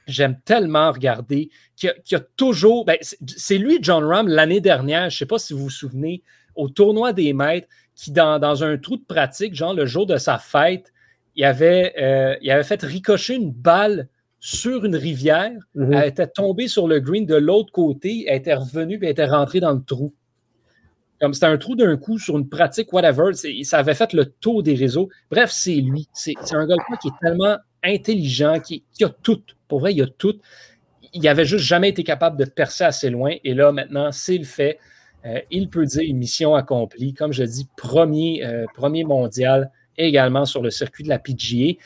j'aime tellement regarder, qui a, toujours. Ben, c'est lui, John Ram, l'année dernière, je ne sais pas si vous vous souvenez, au tournoi des maîtres, qui, dans, un trou de pratique, genre le jour de sa fête, il avait, euh, il avait fait ricocher une balle sur une rivière. Mm-hmm. Elle était tombée sur le green de l'autre côté, elle était revenue et elle était rentrée dans le trou. Comme c'était un trou d'un coup sur une pratique, whatever. Ça avait fait le tour des réseaux. Bref, c'est lui. C'est un golfeur qui est tellement intelligent, qui, a tout. Pour vrai, il a tout. Il n'avait juste jamais été capable de percer assez loin. Et là, maintenant, c'est le fait. Euh, il peut dire mission accomplie. Comme je dis, premier, euh, premier mondial également sur le circuit de la PGA.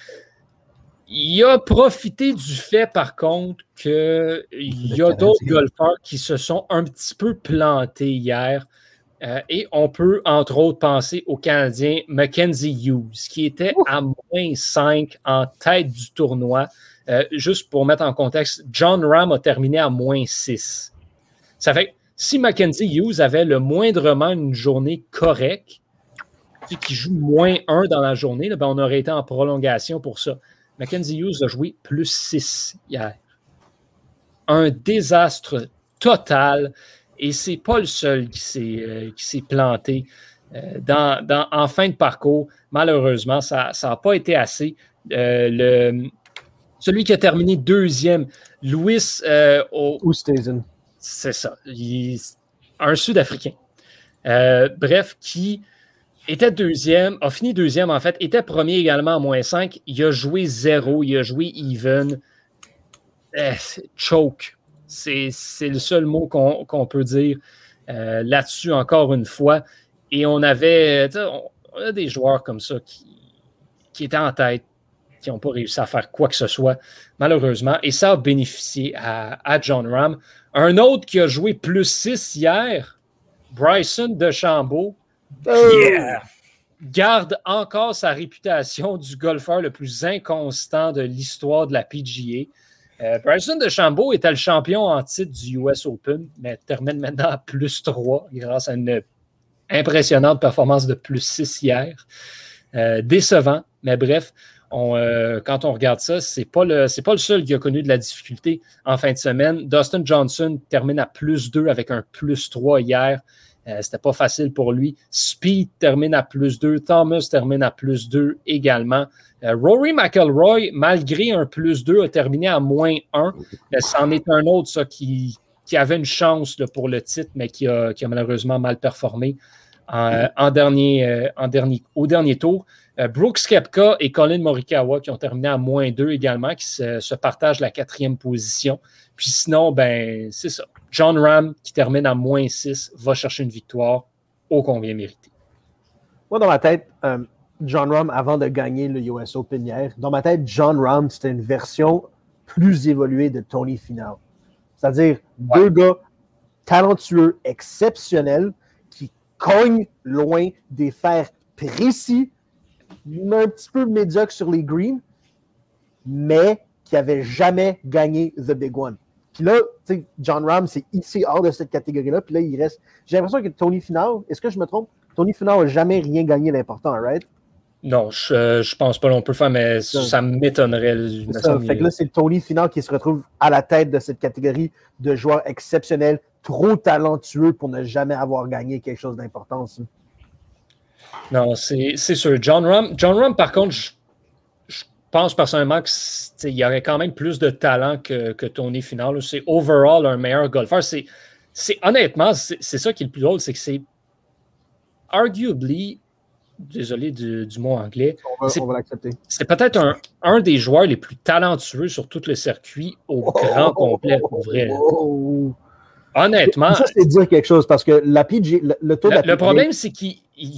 Il a profité du fait, par contre, qu'il y a d'autres golfeurs qui se sont un petit peu plantés hier. Euh, et on peut, entre autres, penser au Canadien Mackenzie Hughes, qui était à moins 5 en tête du tournoi. Euh, juste pour mettre en contexte, John Ram a terminé à moins 6. Ça fait que si Mackenzie Hughes avait le moindrement une journée correcte, qui joue moins 1 dans la journée, ben, on aurait été en prolongation pour ça. Mackenzie Hughes a joué plus 6 hier. Un désastre total. Et ce n'est pas le seul qui s'est euh, planté. Euh, dans, en fin de parcours, malheureusement, ça n'a pas été assez. Euh, le, celui qui a terminé deuxième, Louis C'est ça. un Sud-Africain. bref, qui était deuxième, a fini deuxième en fait, était premier également à moins 5. Il a joué zéro, il a joué even. choke. C'est le seul mot qu'on peut dire euh, là-dessus, encore une fois. Et on avait on, des joueurs comme ça qui, qui étaient en tête, qui n'ont pas réussi à faire quoi que ce soit, malheureusement. Et ça a bénéficié à, John Ram. Un autre qui a joué plus 6 hier, Bryson DeChambeau, qui garde encore sa réputation du golfeur le plus inconstant de l'histoire de la PGA. Euh, Bryson DeChambeau était le champion en titre du US Open, mais termine maintenant à plus 3 grâce à une impressionnante performance de plus 6 hier. Euh, décevant, mais bref, euh, quand on regarde ça, ce n'est pas, le, pas le seul qui a connu de la difficulté en fin de semaine. Dustin Johnson termine à plus 2 avec un plus 3 hier. Euh, c'était pas facile pour lui. Speed termine à plus 2. Thomas termine à plus 2 également. Euh, Rory McElroy, malgré un plus 2, a terminé à moins 1. Euh, c'en est un autre ça, qui, avait une chance pour le titre, mais qui a, malheureusement mal performé en dernier, au dernier tour. Brooks Kepka et Colin Morikawa qui ont terminé à moins 2 également, qui se, se partagent la quatrième position. Puis sinon, ben, c'est ça. John Ram, qui termine à moins 6, va chercher une victoire ô combien méritée. Moi, dans ma tête, euh, John Ram, avant de gagner le US Open hier, dans ma tête, John Ram, c'était une version plus évoluée de Tony Finau. C'est-à-dire deux gars talentueux, exceptionnels, qui cognent loin des fers précis, un petit peu médiocres sur les greens, mais qui n'avaient jamais gagné The Big One. Puis là, John Ram, c'est ici hors de cette catégorie-là. Puis là, il reste. J'ai l'impression que Tony Finau, est-ce que je me trompe? Tony Finau n'a jamais rien gagné d'important, right? Non, je, euh, je pense pas non plus faire, mais ça, m'étonnerait. Ça. Fait que là, c'est Tony Finau qui se retrouve à la tête de cette catégorie de joueurs exceptionnels, trop talentueux pour ne jamais avoir gagné quelque chose d'important. Non, c'est sûr. John Ram, John Ram, par contre, je pense personnellement qu'il y aurait quand même plus de talent que, que Tony Final. C'est overall un meilleur golfeur. C'est, honnêtement, c'est, ça qui est le plus drôle, c'est que c'est arguably, désolé du, mot anglais, c'est, peut-être un, un, des joueurs les plus talentueux sur tout le circuit au oh, grand complet, pour vrai. Oh, honnêtement. Ça, c'est dire quelque chose parce que la PG, le, le, problème, c'est qu'il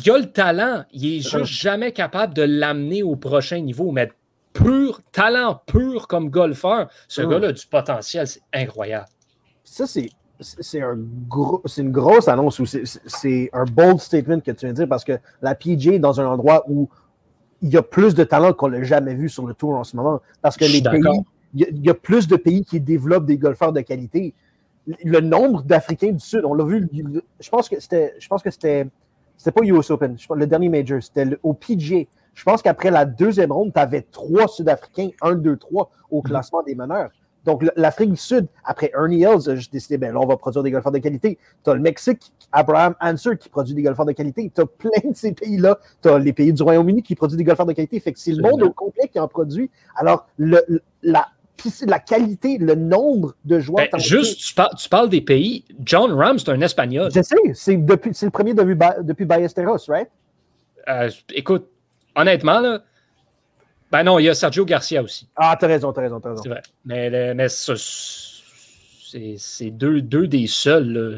a le talent. Il est juste jamais capable de l'amener au prochain niveau. Mais pur, talent pur comme golfeur. Ce gars-là a du potentiel, c'est incroyable. Ça, c'est. C'est un gros, une grosse annonce ou c'est un bold statement que tu viens de dire parce que la PJ est dans un endroit où il y a plus de talent qu'on n'a jamais vu sur le tour en ce moment. Parce que les pays, il y, a, plus de pays qui développent des golfeurs de qualité. Le nombre d'Africains du Sud, on l'a vu, je pense que c'était, je pense que c'était, c'était pas US Open, le dernier major, c'était au PGA je pense qu'après la deuxième ronde, tu avais trois Sud-Africains, un, deux, trois, au mhm. classement des meneurs. Donc, l'Afrique du Sud, après Ernie Hills, a juste décidé, ben là, on va produire des golfeurs de qualité. Tu as le Mexique, Abraham Answer, qui produit des golfeurs de qualité. Tu as plein de ces pays-là. Tu as les pays du Royaume-Uni qui produisent des golfeurs de qualité. Fait que c'est le monde au complet qui en produit. Alors, le, la, la qualité, le nombre de joueurs. Ben, juste, tu, tu, parles des pays. John Ram, c'est un Espagnol. Je sais, c'est le premier depuis, depuis Ballesteros, right? Euh, écoute, honnêtement, là, ben non, il y a Sergio Garcia aussi. Ah, t'as raison, t'as raison, t'as raison. C'est vrai. Mais, mais c'est deux, deux, des seuls. Là.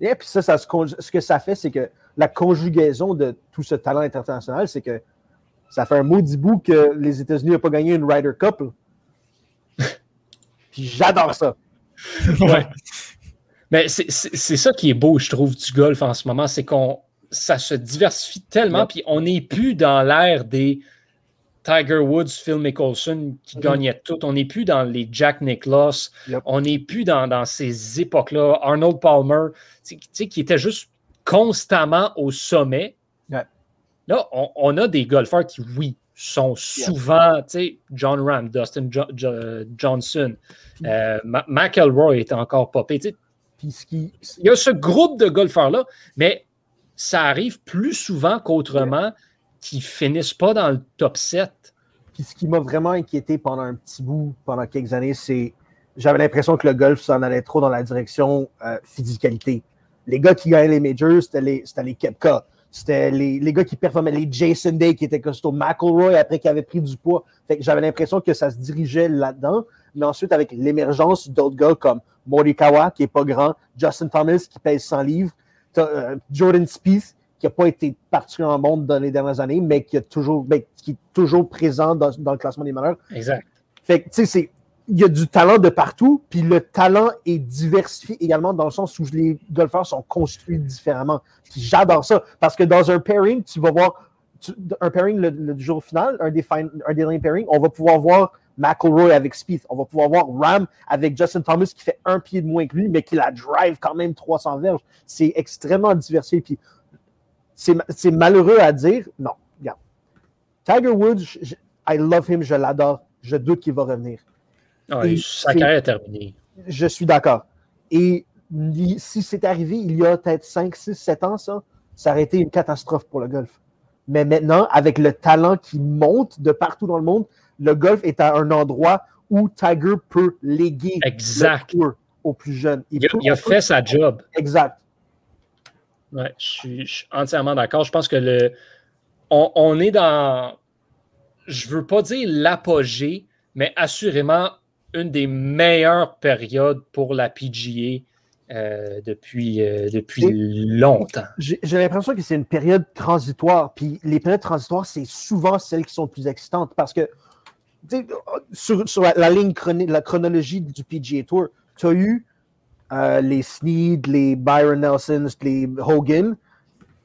Et puis ça, ça ce que ça fait, c'est que la conjugaison de tout ce talent international, c'est que ça fait un maudit bout que les États-Unis n'ont pas gagné une Ryder Cup. Puis j'adore ça. ouais. Mais c'est ça qui est beau, je trouve, du golf en ce moment, c'est qu'on ça se diversifie tellement, puis on n'est plus dans l'ère des Tiger Woods, Phil Mickelson qui mm-hmm. gagnait tout. On n'est plus dans les Jack Nicklaus. On n'est plus dans, ces époques-là. Arnold Palmer, qui était juste constamment au sommet. Là, on, a des golfeurs qui, oui, sont souvent, John Ram, Dustin Johnson, euh, McElroy est encore popé. Il y a ce groupe de golfeurs-là, mais ça arrive plus souvent qu'autrement qui finissent pas dans le top 7. Puis ce qui m'a vraiment inquiété pendant un petit bout, pendant quelques années, c'est j'avais l'impression que le golf s'en allait trop dans la direction euh, physicalité. Les gars qui gagnaient les majors, c'était les, les Kepka. C'était les, les, gars qui performaient, les Jason Day qui étaient costaud, McElroy après qui avait pris du poids. Fait que j'avais l'impression que ça se dirigeait là-dedans. Mais ensuite, avec l'émergence d'autres gars comme Morikawa, qui est pas grand, Justin Thomas, qui pèse 100 livres, euh, Jordan Spieth, qui n'a pas été particulièrement bon dans les dernières années, mais qui, a toujours, ben, qui est toujours présent dans, le classement des meneurs. Exact. Fait tu sais, il y a du talent de partout, puis le talent est diversifié également dans le sens où les golfeurs sont construits différemment. J'adore ça, parce que dans un pairing, tu vas voir un pairing le, jour final, un des, un des pairings, on va pouvoir voir McElroy avec Spieth, on va pouvoir voir Ram avec Justin Thomas qui fait un pied de moins que lui, mais qui la drive quand même 300 verges. C'est extrêmement diversifié. Puis c'est malheureux à dire. Non, regarde. Tiger Woods, I love him, je l'adore. Je doute qu'il va revenir. Ah, sa carrière est terminée. Je suis d'accord. Et si c'est arrivé il y a peut-être 5, 6, 7 ans, ça, ça aurait été une catastrophe pour le golf. Mais maintenant, avec le talent qui monte de partout dans le monde, le golf est à un endroit où Tiger peut léguer exact. aux plus jeunes. Il, a, fait sa job. Exact. Ouais, je suis, entièrement d'accord. Je pense que le. On, est dans. Je veux pas dire l'apogée, mais assurément une des meilleures périodes pour la PGA euh, depuis, euh, depuis longtemps. J'ai l'impression que c'est une période transitoire. Puis les périodes transitoires, c'est souvent celles qui sont les plus excitantes parce que sur, sur la, ligne la chronologie du PGA Tour, tu as eu euh, les Sneed, les Byron Nelson, les Hogan,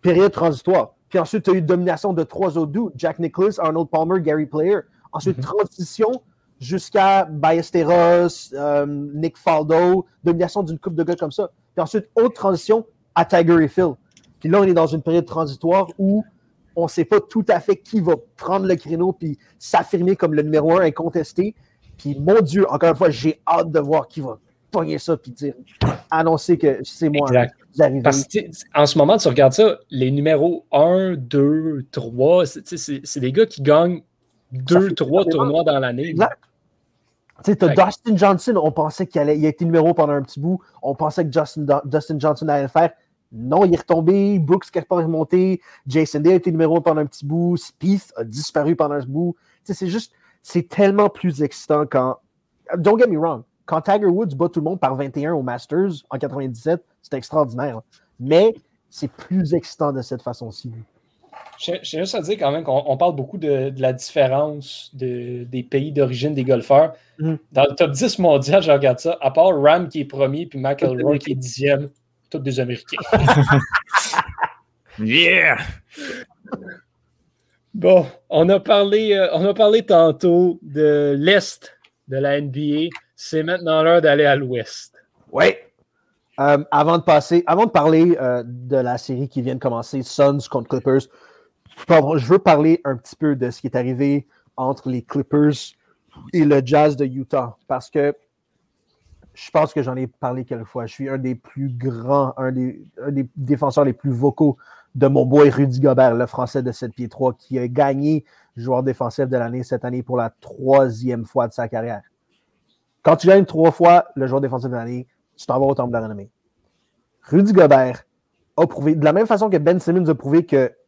période transitoire. Puis ensuite, tu as eu domination de trois autres doux, Jack Nicklaus, Arnold Palmer, Gary Player. Ensuite, mhm. transition jusqu'à Ballesteros, euh, Nick Faldo, domination d'une coupe de gars comme ça. Puis ensuite, autre transition à Tiger et Phil. Puis là, on est dans une période transitoire où on ne sait pas tout à fait qui va prendre le créneau puis s'affirmer comme le numéro un incontesté. Puis mon Dieu, encore une fois, j'ai hâte de voir qui va ça puis dire, annoncer que c'est moi. Parce en ce moment, tu regardes ça, les numéros 1, 2, 3, c'est des gars qui gagnent 2, 3 tournois dans l'année. Exact. Tu sais, Dustin Johnson, on pensait qu'il allait, il a été numéro pendant un petit bout. On pensait que Justin, Dustin Johnson allait le faire. Non, il est retombé. Brooks n'est pas remonté. Jason Day a été numéro pendant un petit bout. Spieth a disparu pendant un bout. Tu sais, c'est juste, c'est tellement plus excitant quand. Don't get me wrong quand Tiger Woods bat tout le monde par 21 au Masters en 97, c'est extraordinaire. Mais c'est plus excitant de cette façon-ci. J'ai juste à dire quand même qu'on parle beaucoup de, la différence des pays d'origine des golfeurs. Mm. Dans le top 10 mondial, je regarde ça, à part Ram qui est premier puis McElroy qui est dixième, tous des Américains. yeah! Bon, on a parlé, euh, on a parlé tantôt de l'Est de la NBA c'est maintenant l'heure d'aller à l'ouest. Oui. Euh, avant de passer, avant de parler euh, de la série qui vient de commencer, Suns contre Clippers, je veux parler un petit peu de ce qui est arrivé entre les Clippers et le Jazz de Utah. Parce que je pense que j'en ai parlé quelques fois. Je suis un des plus grands, un des, défenseurs les plus vocaux de mon boy Rudy Gobert, le français de 7 pieds 3, qui a gagné joueur défensif de l'année cette année pour la troisième fois de sa carrière. Quand tu gagnes trois fois le joueur défensif de l'année, tu t'en vas au temple de la renommée. Rudy Gobert a prouvé, de la même façon que Ben Simmons a prouvé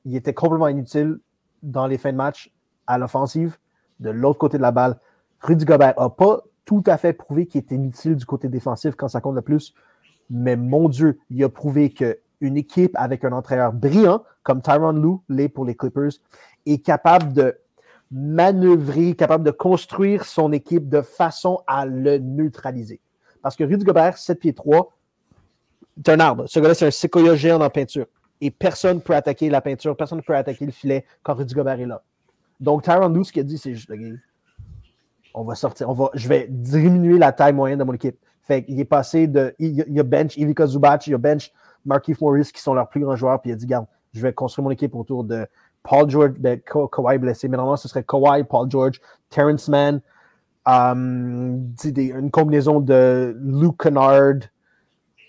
qu'il était complètement inutile dans les fins de match à l'offensive, de l'autre côté de la balle, Rudy Gobert n'a pas tout à fait prouvé qu'il était inutile du côté défensif quand ça compte le plus. Mais mon Dieu, il a prouvé qu'une équipe avec un entraîneur brillant, comme Tyron Lue l'est pour les Clippers, est capable de manœuvrer, capable de construire son équipe de façon à le neutraliser. Parce que Rudy Gobert, 7 pieds 3, c'est un arbre. Ce gars-là, c'est un séquoia géant en peinture. Et personne ne peut attaquer la peinture, personne ne peut attaquer le filet quand Rudy Gobert est là. Donc, Tyron Lue, ce qu'il a dit, c'est juste, on va sortir, on va, je vais diminuer la taille moyenne de mon équipe. Fait est passé de, il, y a bench Ivica Zubac, il y a bench Markif Morris qui sont leurs plus grands joueurs, puis il a dit, garde, je vais construire mon équipe autour de Paul George, ben, Kawhi blessé, mais normalement ce serait Kawhi, Paul George, Terrence Mann, um, une combinaison de Luke Kennard,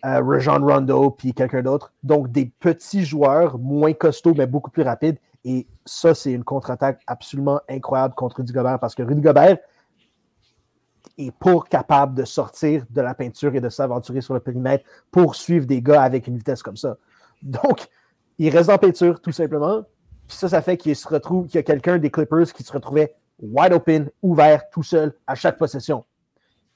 euh, Rondo, puis quelqu'un d'autre. Donc des petits joueurs moins costauds, mais beaucoup plus rapides. Et ça, c'est une contre-attaque absolument incroyable contre Rudy Gobert parce que Rudy Gobert, est pour capable de sortir de la peinture et de s'aventurer sur le périmètre pour suivre des gars avec une vitesse comme ça. Donc, il reste en peinture, tout simplement. Puis ça, ça fait qu'il se retrouve, qu'il y a quelqu'un des Clippers qui se retrouvait wide open, ouvert, tout seul, à chaque possession.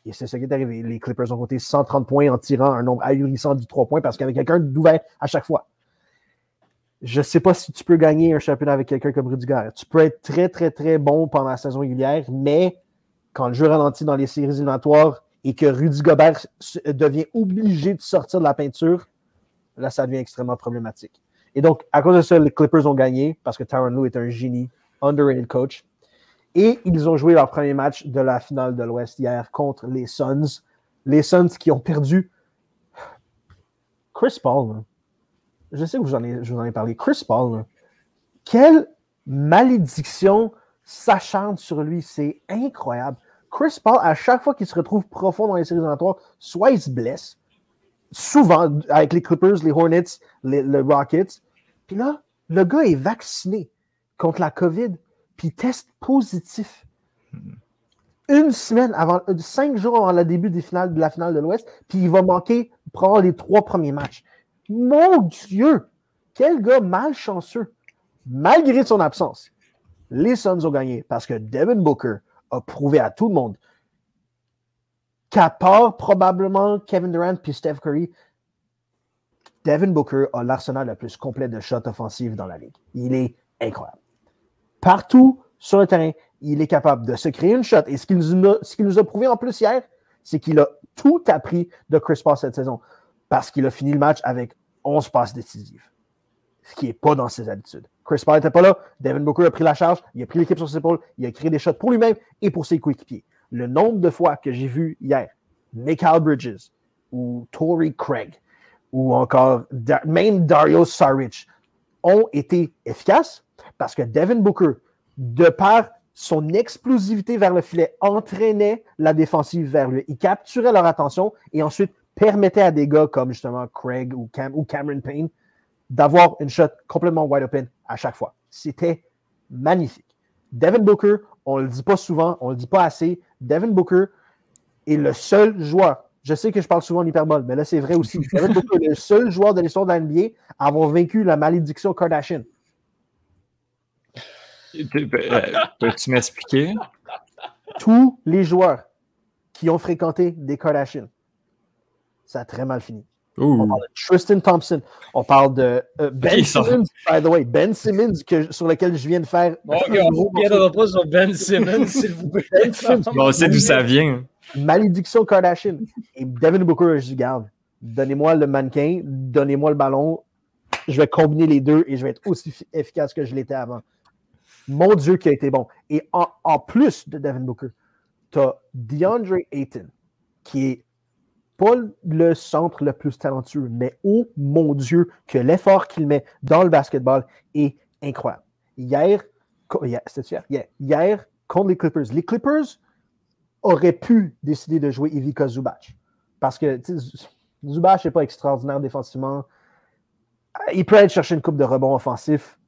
Et c'est ce qui est arrivé. Les Clippers ont compté 130 points en tirant un nombre ahurissant du 3 points parce qu'il y avait quelqu'un d'ouvert à chaque fois. Je ne sais pas si tu peux gagner un championnat avec quelqu'un comme Rudiger. Tu peux être très, très, très bon pendant la saison régulière, mais quand le jeu ralentit dans les séries éliminatoires et que Rudy Gobert devient obligé de sortir de la peinture, là, ça devient extrêmement problématique. Et donc, à cause de ça, les Clippers ont gagné parce que Tyron Lue est un génie, underrated coach. Et ils ont joué leur premier match de la finale de l'Ouest hier contre les Suns. Les Suns qui ont perdu. Chris Paul, je sais que ai, je vous en ai parlé. Chris Paul, quelle malédiction s'acharne sur lui. C'est incroyable. Chris Paul, à chaque fois qu'il se retrouve profond dans les séries éliminatoires, soit il se blesse, souvent avec les Clippers, les Hornets, les, Rockets. Puis là, le gars est vacciné contre la COVID, puis il teste positif. Une semaine avant, euh, cinq jours avant le début de la finale de l'Ouest, puis il va manquer prendre les trois premiers matchs. Mon Dieu! Quel gars malchanceux! Malgré son absence, les Suns ont gagné parce que Devin Booker a prouvé à tout le monde qu'à part probablement Kevin Durant puis Steph Curry, Devin Booker a l'arsenal le plus complet de shots offensifs dans la ligue. Il est incroyable. Partout sur le terrain, il est capable de se créer une shot. Et ce qu'il nous, a, prouvé en plus hier, c'est qu'il a tout appris de Chris Paul cette saison parce qu'il a fini le match avec 11 passes décisives, ce qui n'est pas dans ses habitudes. Chris Paul n'était pas là. Devin Booker a pris la charge. Il a pris l'équipe sur ses épaules. Il a créé des shots pour lui-même et pour ses coéquipiers. Le nombre de fois que j'ai vu hier Michael Bridges ou Tory Craig ou encore même Dario Saric ont été efficaces parce que Devin Booker, de par son explosivité vers le filet, entraînait la défensive vers lui. Il capturait leur attention et ensuite permettait à des gars comme justement Craig ou, ou Cameron Payne d'avoir une shot complètement wide open à chaque fois. C'était magnifique. Devin Booker, on ne le dit pas souvent, on ne le dit pas assez. Devin Booker est le seul joueur. Je sais que je parle souvent en hyperbole, mais là, c'est vrai aussi. Devin Booker est le seul joueur de l'histoire de l'NBA à avoir vaincu la malédiction Kardashian. Peux-tu m'expliquer? Tous les joueurs qui ont fréquenté des Kardashians, ça a très mal fini. On parle de Tristan Thompson. On parle de euh, Ben Simmons, by the way. Ben Simmons, que, sur lequel je viens de faire. Bon, on ne reviendra pas sur Ben Simmons, s'il vous plaît. Ben on sait d'où ça vient. Malédiction Kardashian. Et Devin Booker, je dis, garde, donnez-moi le mannequin, donnez-moi le ballon. Je vais combiner les deux et je vais être aussi efficace que je l'étais avant. Mon Dieu, qui a été bon. Et en, plus de Devin Booker, tu as DeAndre Ayton, qui est pas le centre le plus talentueux, mais oh mon Dieu, que l'effort qu'il met dans le basketball est incroyable. Hier, c'était hier, hier, contre les Clippers, les Clippers aurait pu décider de jouer Ivica Zubac. Parce que Zubac n'est pas extraordinaire défensivement. Il peut aller chercher une coupe de rebond offensif.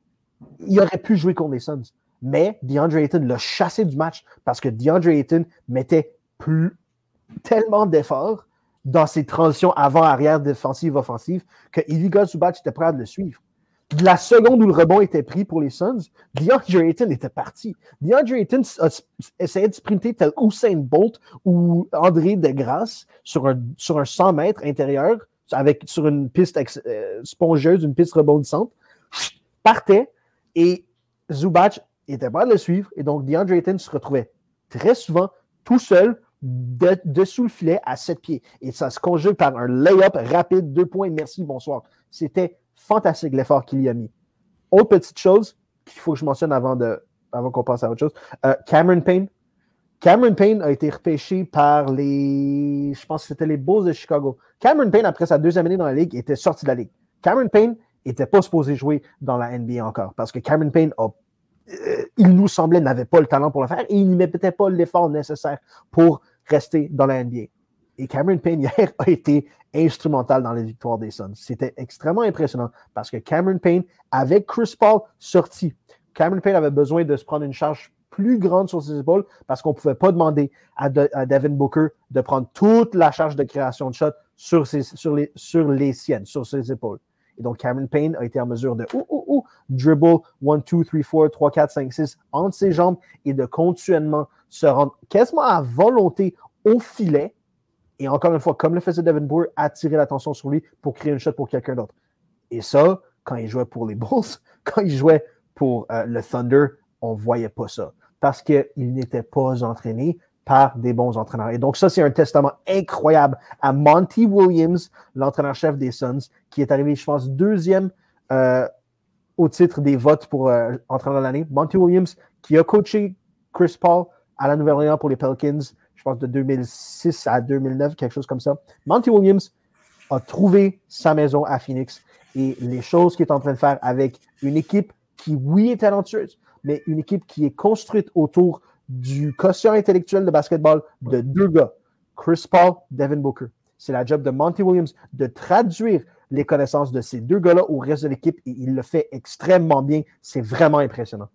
Il aurait pu jouer contre les Suns. Mais DeAndre Ayton l'a chassé du match parce que DeAndre Ayton mettait plus tellement d'efforts dans ses transitions avant-arrière défensive offensive que Ivica Zubac était prêt à le suivre. La seconde où le rebond était pris pour les Suns, DeAndre Ayton était parti. DeAndre Ayton essayait de sprinter tel Usain Bolt ou André Degrasse sur un, sur un 100 mètres intérieur avec, sur une piste euh, spongieuse, une piste rebondissante, partait et Zubac était pas de le suivre et donc DeAndre Ayton se retrouvait très souvent tout seul de, dessous le filet à 7 pieds. Et ça se conjugue par un lay-up rapide, deux points, merci, bonsoir. C'était fantastique l'effort qu'il y a mis. Autre petite chose qu'il faut que je mentionne avant, avant qu'on passe à autre chose. Euh, Cameron Payne. Cameron Payne a été repêché par les. Je pense que c'était les Bulls de Chicago. Cameron Payne, après sa deuxième année dans la Ligue, était sorti de la Ligue. Cameron Payne n'était pas supposé jouer dans la NBA encore parce que Cameron Payne euh, il nous semblait n'avait pas le talent pour le faire et il n'y mettait pas l'effort nécessaire pour rester dans la NBA. Et Cameron Payne, hier, a été instrumental dans les victoires des Suns. C'était extrêmement impressionnant parce que Cameron Payne, avec Chris Paul sorti, Cameron Payne avait besoin de se prendre une charge plus grande sur ses épaules parce qu'on ne pouvait pas demander à, Devin Booker de prendre toute la charge de création de shot sur les siennes, sur ses épaules. Et donc, Cameron Payne a été en mesure de ou, ou, ou, dribble 1, 2, 3, 4, 3, 4, 5, 6 entre ses jambes et de continuellement se rendre quasiment à volonté au filet. Et encore une fois, comme le faisait Devin attirer l'attention sur lui pour créer une shot pour quelqu'un d'autre. Et ça, quand il jouait pour les Bulls, quand il jouait pour euh, le Thunder, on ne voyait pas ça. Parce qu'il n'était pas entraîné par des bons entraîneurs. Et donc, ça, c'est un testament incroyable à Monty Williams, l'entraîneur-chef des Suns, qui est arrivé, je pense, deuxième euh, au titre des votes pour euh, entraîneur de l'année. Monty Williams, qui a coaché Chris Paul à la Nouvelle-Orléans pour les Pelicans, je pense de 2006 à 2009, quelque chose comme ça. Monty Williams a trouvé sa maison à Phoenix et les choses qu'il est en train de faire avec une équipe qui, oui, est talentueuse, mais une équipe qui est construite autour du quotient intellectuel de basketball de deux gars, Chris Paul, Devin Booker. C'est la job de Monty Williams de traduire les connaissances de ces deux gars-là au reste de l'équipe et il le fait extrêmement bien. C'est vraiment impressionnant.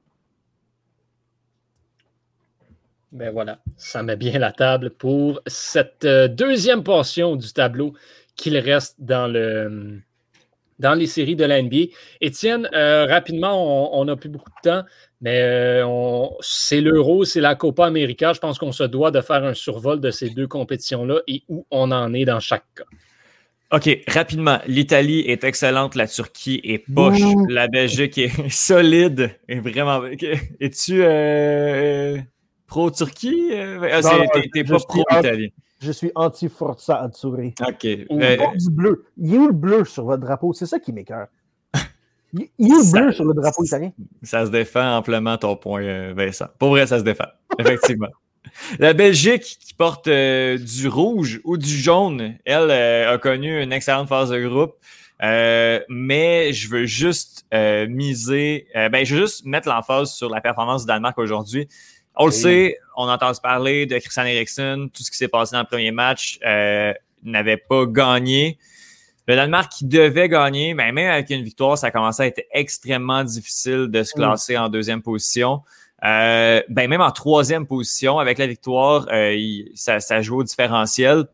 Ben voilà, ça met bien la table pour cette euh, deuxième portion du tableau qu'il reste dans le, dans les séries de la NBA. Étienne, euh, rapidement, on n'a plus beaucoup de temps, mais euh, c'est l'Euro, c'est la Copa América. Je pense qu'on se doit de faire un survol de ces deux compétitions-là et où on en est dans chaque cas. OK, rapidement. L'Italie est excellente, la Turquie est poche, la Belgique est solide. Et vraiment. Es-tu euh, pro-Turquie? Ah, t'es pas pro-Italie. Je suis anti-Forza Azzurri. OK. Euh, du bleu. Il y a où le bleu sur votre drapeau? C'est ça qui m'écœure. Il y a où le bleu sur le drapeau italien? Ça se défend amplement ton point, euh, Vincent. Pour vrai, ça se défend. Effectivement. La Belgique qui porte euh, du rouge ou du jaune, elle a connu une excellente phase de groupe. mais je veux juste miser, ben, je veux juste mettre l'emphase sur la performance du Danemark aujourd'hui. On le sait, on entend se parler de Christian Eriksen, tout ce qui s'est passé dans le premier match euh, n'avait pas gagné. Le Danemark qui devait gagner, mais même avec une victoire, ça a commencé à être extrêmement difficile de se classer en deuxième position. Euh, ben même en troisième position, avec la victoire, euh, ça, ça joue au différentiel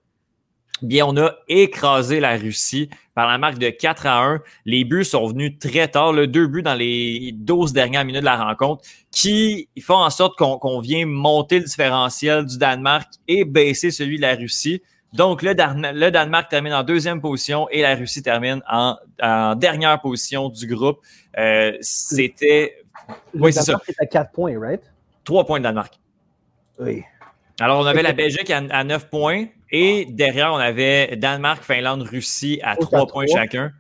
bien, on a écrasé la Russie par la marque de 4 à 1. Les buts sont venus très tard, le deux buts dans les 12 dernières minutes de la rencontre, qui font en sorte qu'on vient monter le différentiel du Danemark et baisser celui de la Russie. Donc, le, Danemark termine en deuxième position et la Russie termine en, dernière position du groupe. Euh, C'était. Oui, c'est ça. à 4 points, right? 3 points de Danemark. Oui. Alors, on avait la Belgique à, à 9 points. Et derrière, on avait Danemark, Finlande, Russie à trois points chacun.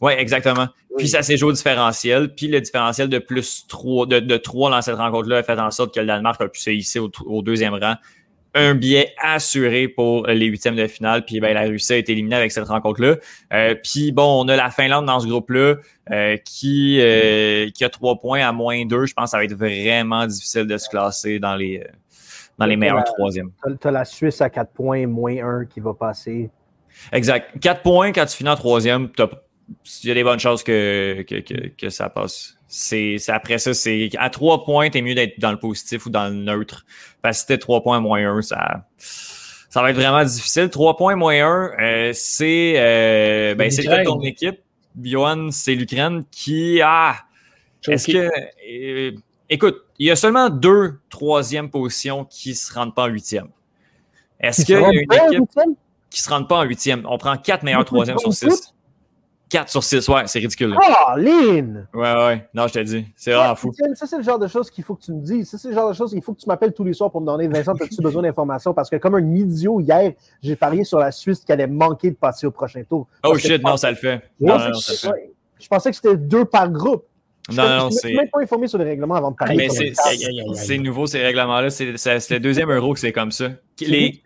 Oui, exactement. Puis ça s'est joué au différentiel. Puis le différentiel de plus 3, de, de 3 dans cette rencontre-là a fait en sorte que le Danemark a pu se hisser au, deuxième rang. Un biais assuré pour les huitièmes de finale. Puis ben, la Russie a été éliminée avec cette rencontre-là. Euh, puis bon, on a la Finlande dans ce groupe-là euh, qui, euh, qui a trois points à moins deux. Je pense que ça va être vraiment difficile de se classer dans les dans les meilleurs troisièmes. Tu as la Suisse à 4 points, moins 1 qui va passer. Exact. 4 points quand tu finis en troisième, t'as- il y a des bonnes chances que, que, que, que ça passe. C'est, c'est- après ça, c'est à 3 points, t'es mieux d'être dans le positif ou dans le neutre. Parce que si t'es 3 points moins 1, ça, ça va être vraiment difficile. 3 points moins 1, c'est, euh, ben, c'est le cas de ton équipe. Johan, c'est l'Ukraine qui a. Est-ce que. euh, écoute, il y a seulement deux troisième positions qui se rendent pas en huitième. Est-ce Qui qu'il y a une équipe huitième? qui se rendent pas en huitième? On prend quatre meilleurs troisièmes sur six. 4 sur 6, ouais, c'est ridicule. Ah, Lynn! Ouais, ouais, non, je te dis, c'est vraiment fou. Ça, c'est le genre de choses qu'il faut que tu me dises. Ça, c'est le genre de choses qu'il faut que tu m'appelles tous les soirs pour me donner. Vincent, as-tu besoin d'informations? Parce que comme un idiot, hier, j'ai parié sur la Suisse qui allait manquer de passer au prochain tour. Oh shit, non, pensais- ça le fait. Ouais, Non, ça le fait. ouais. Je pensais que c'était deux par groupe. Je Non, non, ne suis c'est. même pas informé sur les règlements avant de parier. Mais c'est nouveau, ces règlements-là. C'est le deuxième euro que c'est comme ça. Les,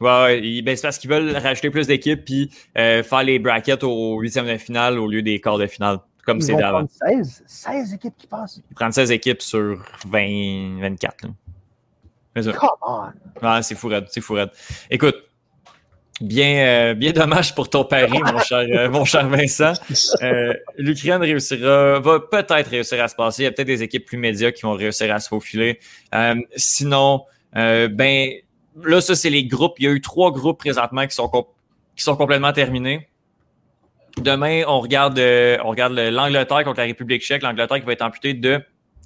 ouais, ouais, ben, c'est parce qu'ils veulent rajouter plus d'équipes puis euh, faire les brackets au huitième de finale au lieu des quarts de finale, comme c'est d'avant. prendre 16. 16 équipes qui passent. Ils prennent 16 équipes sur 20, 24. là. Come on! Ouais, c'est fou c'est fou. Écoute, bien, euh, bien dommage pour ton pari, mon cher, euh, mon cher Vincent. Euh, L'Ukraine réussira, va peut-être réussir à se passer. Il y a peut-être des équipes plus médias qui vont réussir à se faufiler. Sinon, ben là, ça, c'est les groupes. Il y a eu trois groupes présentement qui sont, qui sont complètement terminés. Demain, on regarde, regarde le- l'Angleterre contre la République tchèque. L'Angleterre qui va être amputée de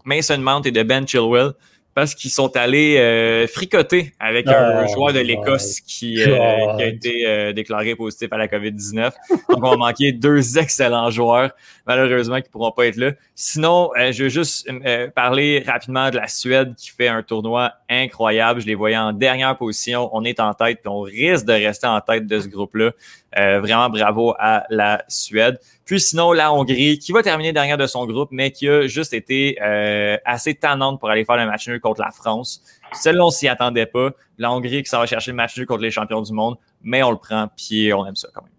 Mason Mount et de Ben Chilwell parce qu'ils sont allés euh, fricoter avec un Oh, joueur de l'Écosse qui, euh, qui a été euh, déclaré positif à la COVID-19. Donc, on va manquer deux excellents joueurs, malheureusement, qui ne pourront pas être là. Sinon, euh, je veux juste euh, parler rapidement de la Suède qui fait un tournoi incroyable. Je les voyais en dernière position. On est en tête, puis on risque de rester en tête de ce groupe-là. Euh, vraiment bravo à la Suède. Puis sinon, la Hongrie, qui va terminer dernière de son groupe, mais qui a juste été euh, assez tannante pour aller faire le match nul contre la France. Celle-là, on s'y attendait pas. La Hongrie qui s'en va chercher le match nul contre les champions du monde, mais on le prend, puis on aime ça quand même.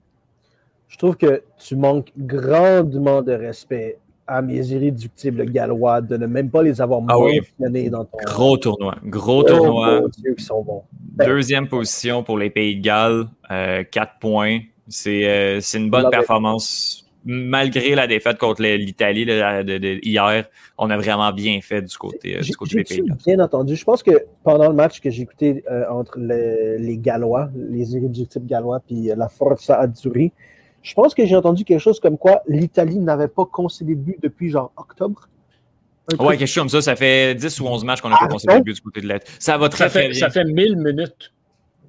Je trouve que tu manques grandement de respect à mes irréductibles gallois de ne même pas les avoir Ah oui. dans ton. Gros tournoi. Gros Oh, tournoi. Dieu, sont bons. Deuxième position pour les Pays de Galles, euh, 4 points. C'est euh, c'est une bonne performance. Malgré la défaite contre l'Italie hier, on a vraiment bien fait du côté, euh, du côté des Pays bien entendu? Je pense que pendant le match que j'ai écouté euh, entre le- les Gallois, les irréductibles Gallois, puis euh, la Forza Azzurri, je pense que j'ai entendu quelque chose comme quoi l'Italie n'avait pas concédé de but depuis genre octobre. Ouais, quelque chose comme ça. Ça fait 10 ou 11 matchs qu'on n'a Ah, pas concédé bon? de but du côté de l'aide. Ça va très, Ça très fait, bien. ça fait 1000 minutes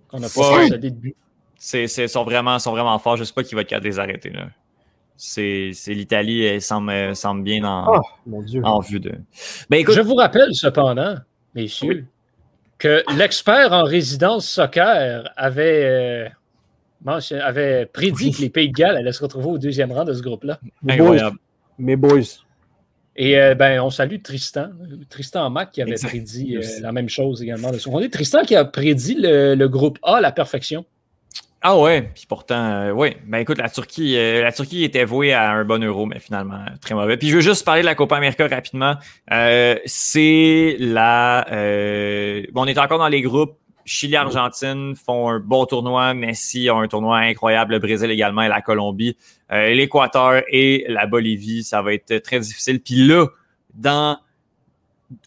qu'on n'a pas concédé de but. C'est, c'est, sont, vraiment, sont vraiment forts. Je sais pas qui va être capable de les arrêter. Là. C'est, l'Italie, elle semble, bien en, Ah, mon Dieu. en vue de. Ben écoute, Je vous rappelle cependant, messieurs, que l'expert en résidence soccer avait, euh, avait prédit que les Pays de Galles allaient se retrouver au deuxième rang de ce groupe-là. Mes boys, incroyable. mes boys. Et euh, ben, on salue Tristan, Tristan Mac qui avait Exact. prédit euh, la même chose également de son côté. Tristan qui a prédit le, le groupe A à la perfection. Ah ouais, puis pourtant, euh, ouais. Ben écoute, la Turquie, euh, la Turquie était vouée à un bon euro, mais finalement très mauvais. Puis je veux juste parler de la Copa América rapidement. Euh, c'est la, euh, bon, on est encore dans les groupes. Chili, Argentine font un bon tournoi. Messi a un tournoi incroyable. Le Brésil également et la Colombie. L'Équateur et la Bolivie, ça va être très difficile. Puis là, dans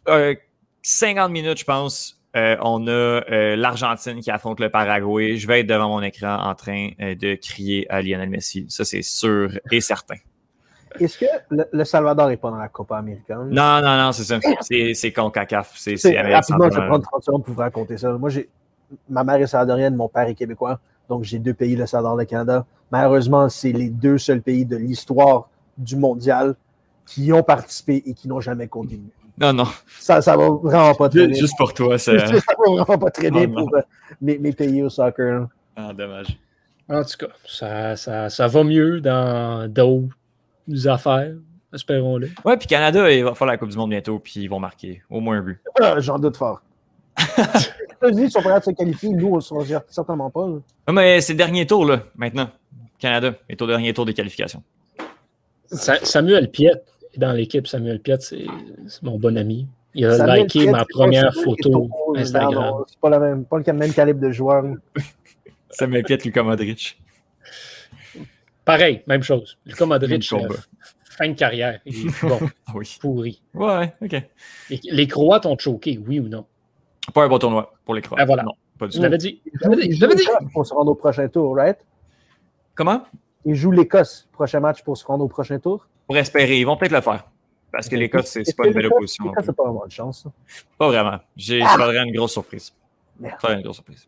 euh, 50 minutes, je pense, euh, on a euh, l'Argentine qui affronte le Paraguay. Je vais être devant mon écran en train euh, de crier à Lionel Messi. Ça, c'est sûr et certain. Est-ce que le, le Salvador n'est pas dans la Copa américaine? Non, non, non, c'est ça. C'est, CONCACAF. C'est, rapidement, je vais prendre 30 secondes pour vous raconter ça. Moi, j'ai ma mère est salvadorienne, mon père est québécois. Donc, j'ai deux pays, le Salvador et le Canada. Malheureusement, c'est les deux seuls pays de l'histoire du mondial qui ont participé et qui n'ont jamais continué. Non, non. Ça, ça va vraiment pas très Juste, bien. juste pour toi, ça. ça va vraiment pas très bien Oh, non. pour euh, mes, mes pays au soccer. là. Ah, dommage. En tout cas, ça, ça, ça va mieux dans d'autres affaires, espérons-le. Ouais, puis Canada, il va faire la Coupe du Monde bientôt, puis ils vont marquer au moins un but. Ah, J'en doute fort. Les États-Unis sont prêts à se qualifier, nous, on ne sera certainement pas. là. Ouais, mais c'est le dernier tour, là, maintenant. Canada est au dernier tour des qualifications. Sa- Samuel Piet est dans l'équipe. Samuel Piet, c'est mon bon ami. Il a Samuel liké Piet, ma première photo. Instagram. C'est pas, la même, pas le même calibre de joueur. Ça m'inquiète, Lucas Modric. Pareil, même chose. Lucas Modric, euh, fin de carrière. Il est bon, Ah oui. pourri. Ouais, ok. Les, les Croates ont choqué, oui ou non? Pas un bon tournoi pour les Croates. Ah, voilà. Non, pas du Je tout. l'avais dit. Je l'avais dit. Je l'avais dit. pour se rendre au prochain tour, right? Comment? Ils jouent l'Écosse, prochain match pour se rendre au prochain tour? Pour espérer, ils vont peut-être le faire. Parce que l'Écosse, c'est pas une belle opposition. l'Écosse, c'est pas vraiment de chance. ça? Pas vraiment. J'ai- faudrait une grosse surprise. Une grosse surprise.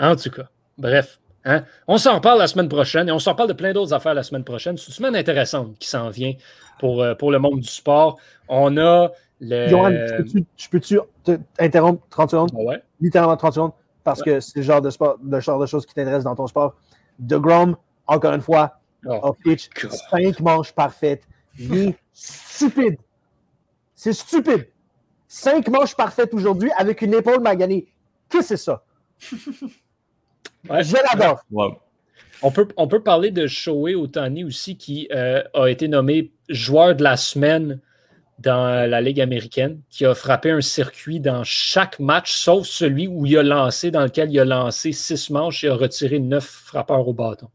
En tout cas, bref. hein, On s'en reparle la semaine prochaine et on s'en reparle de plein d'autres affaires la semaine prochaine. C'est une semaine intéressante qui s'en vient pour, euh, pour le monde du sport. On a le. Johan, je peux-tu- te- t'interrompre 30 secondes? Ouais. littéralement 30 secondes, parce que c'est le genre de, sport, le genre de choses qui t'intéressent dans ton sport. De Grom, encore une fois, Oh, off pitch, God. 5 manches parfaites. Il est stupide. C'est stupide. 5 manches parfaites aujourd'hui avec une épaule maganée. Qu'est-ce que c'est ça? Ouais. Je l'adore. On peut, on peut parler de Shohei Otani aussi, qui euh, a été nommé joueur de la semaine dans la Ligue américaine, qui a frappé un circuit dans chaque match, sauf celui où il a lancé, dans lequel il a lancé six manches et a retiré neuf frappeurs au bâton.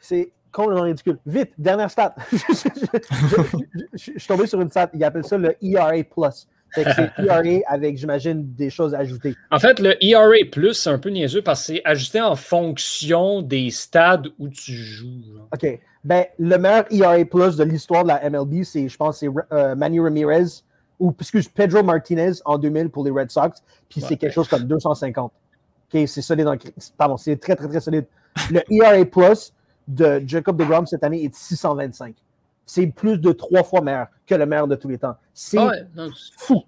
C'est complètement ridicule. Vite, dernière stat. je, je- je- je- je suis tombé sur une stat. Il appelle ça le ERA+. Que c'est ERA avec, j'imagine, des choses ajoutées. En fait, le ERA, c'est un peu niaiseux parce que c'est ajusté en fonction des stades où tu joues. OK. Ben, le meilleur ERA Plus de l'histoire de la MLB, c'est, je pense, c'est euh, Manny Ramirez ou, excuse, Pedro Martinez en 2000 pour les Red Sox. Puis Ouais. c'est quelque chose comme 250. OK, c'est solide. En... Pardon, c'est très, très, très solide. Le ERA Plus de Jacob DeGrom cette année est de 625. C'est plus de trois fois meilleur que le meilleur de tous les temps. C'est Ah ouais, fou.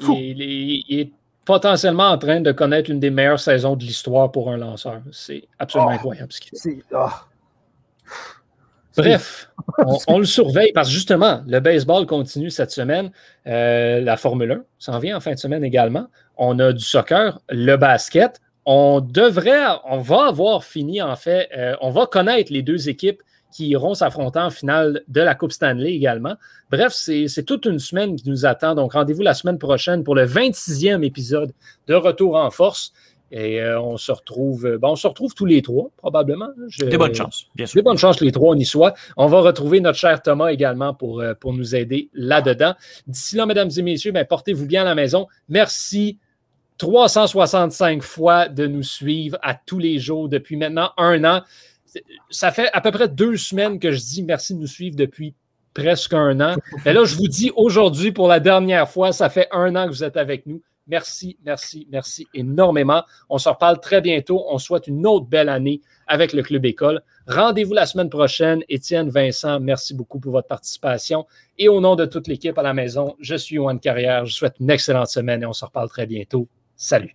Fou. il, il- il est potentiellement en train de connaître une des meilleures saisons de l'histoire pour un lanceur. C'est absolument Oh. incroyable ce qu'il fait. C'est. ah. Bref, on, on le surveille parce que justement, le baseball continue cette semaine. Euh, la Formule 1 s'en vient en fin de semaine également. On a du soccer, le basket. On devrait, on va avoir fini en fait, euh, on va connaître les deux équipes qui iront s'affronter en finale de la Coupe Stanley également. Bref, c'est toute une semaine qui nous attend. Donc, rendez-vous la semaine prochaine pour le 26e épisode de Retour en force. Et euh, on se retrouve, euh, bon, on se retrouve tous les trois, probablement. Je- Des bonnes chances, bien sûr. des bonnes chances les trois, on y soit. On va retrouver notre cher Thomas également pour, pour nous aider là-dedans. D'ici là, mesdames et messieurs, ben, portez-vous bien à la maison. Merci 365 fois de nous suivre à tous les jours depuis maintenant un an. Ça fait à peu près deux semaines que je dis merci de nous suivre depuis presque un an. Mais là, je vous dis aujourd'hui pour la dernière fois, ça fait un an que vous êtes avec nous. Merci, merci, merci énormément. On se reparle très bientôt. On souhaite une autre belle année avec le Club École. Rendez-vous la semaine prochaine. Étienne, Vincent, merci beaucoup pour votre participation. Et au nom de toute l'équipe à la maison, je suis Yoann Carrière. Je vous souhaite une excellente semaine et on se reparle très bientôt. Salut.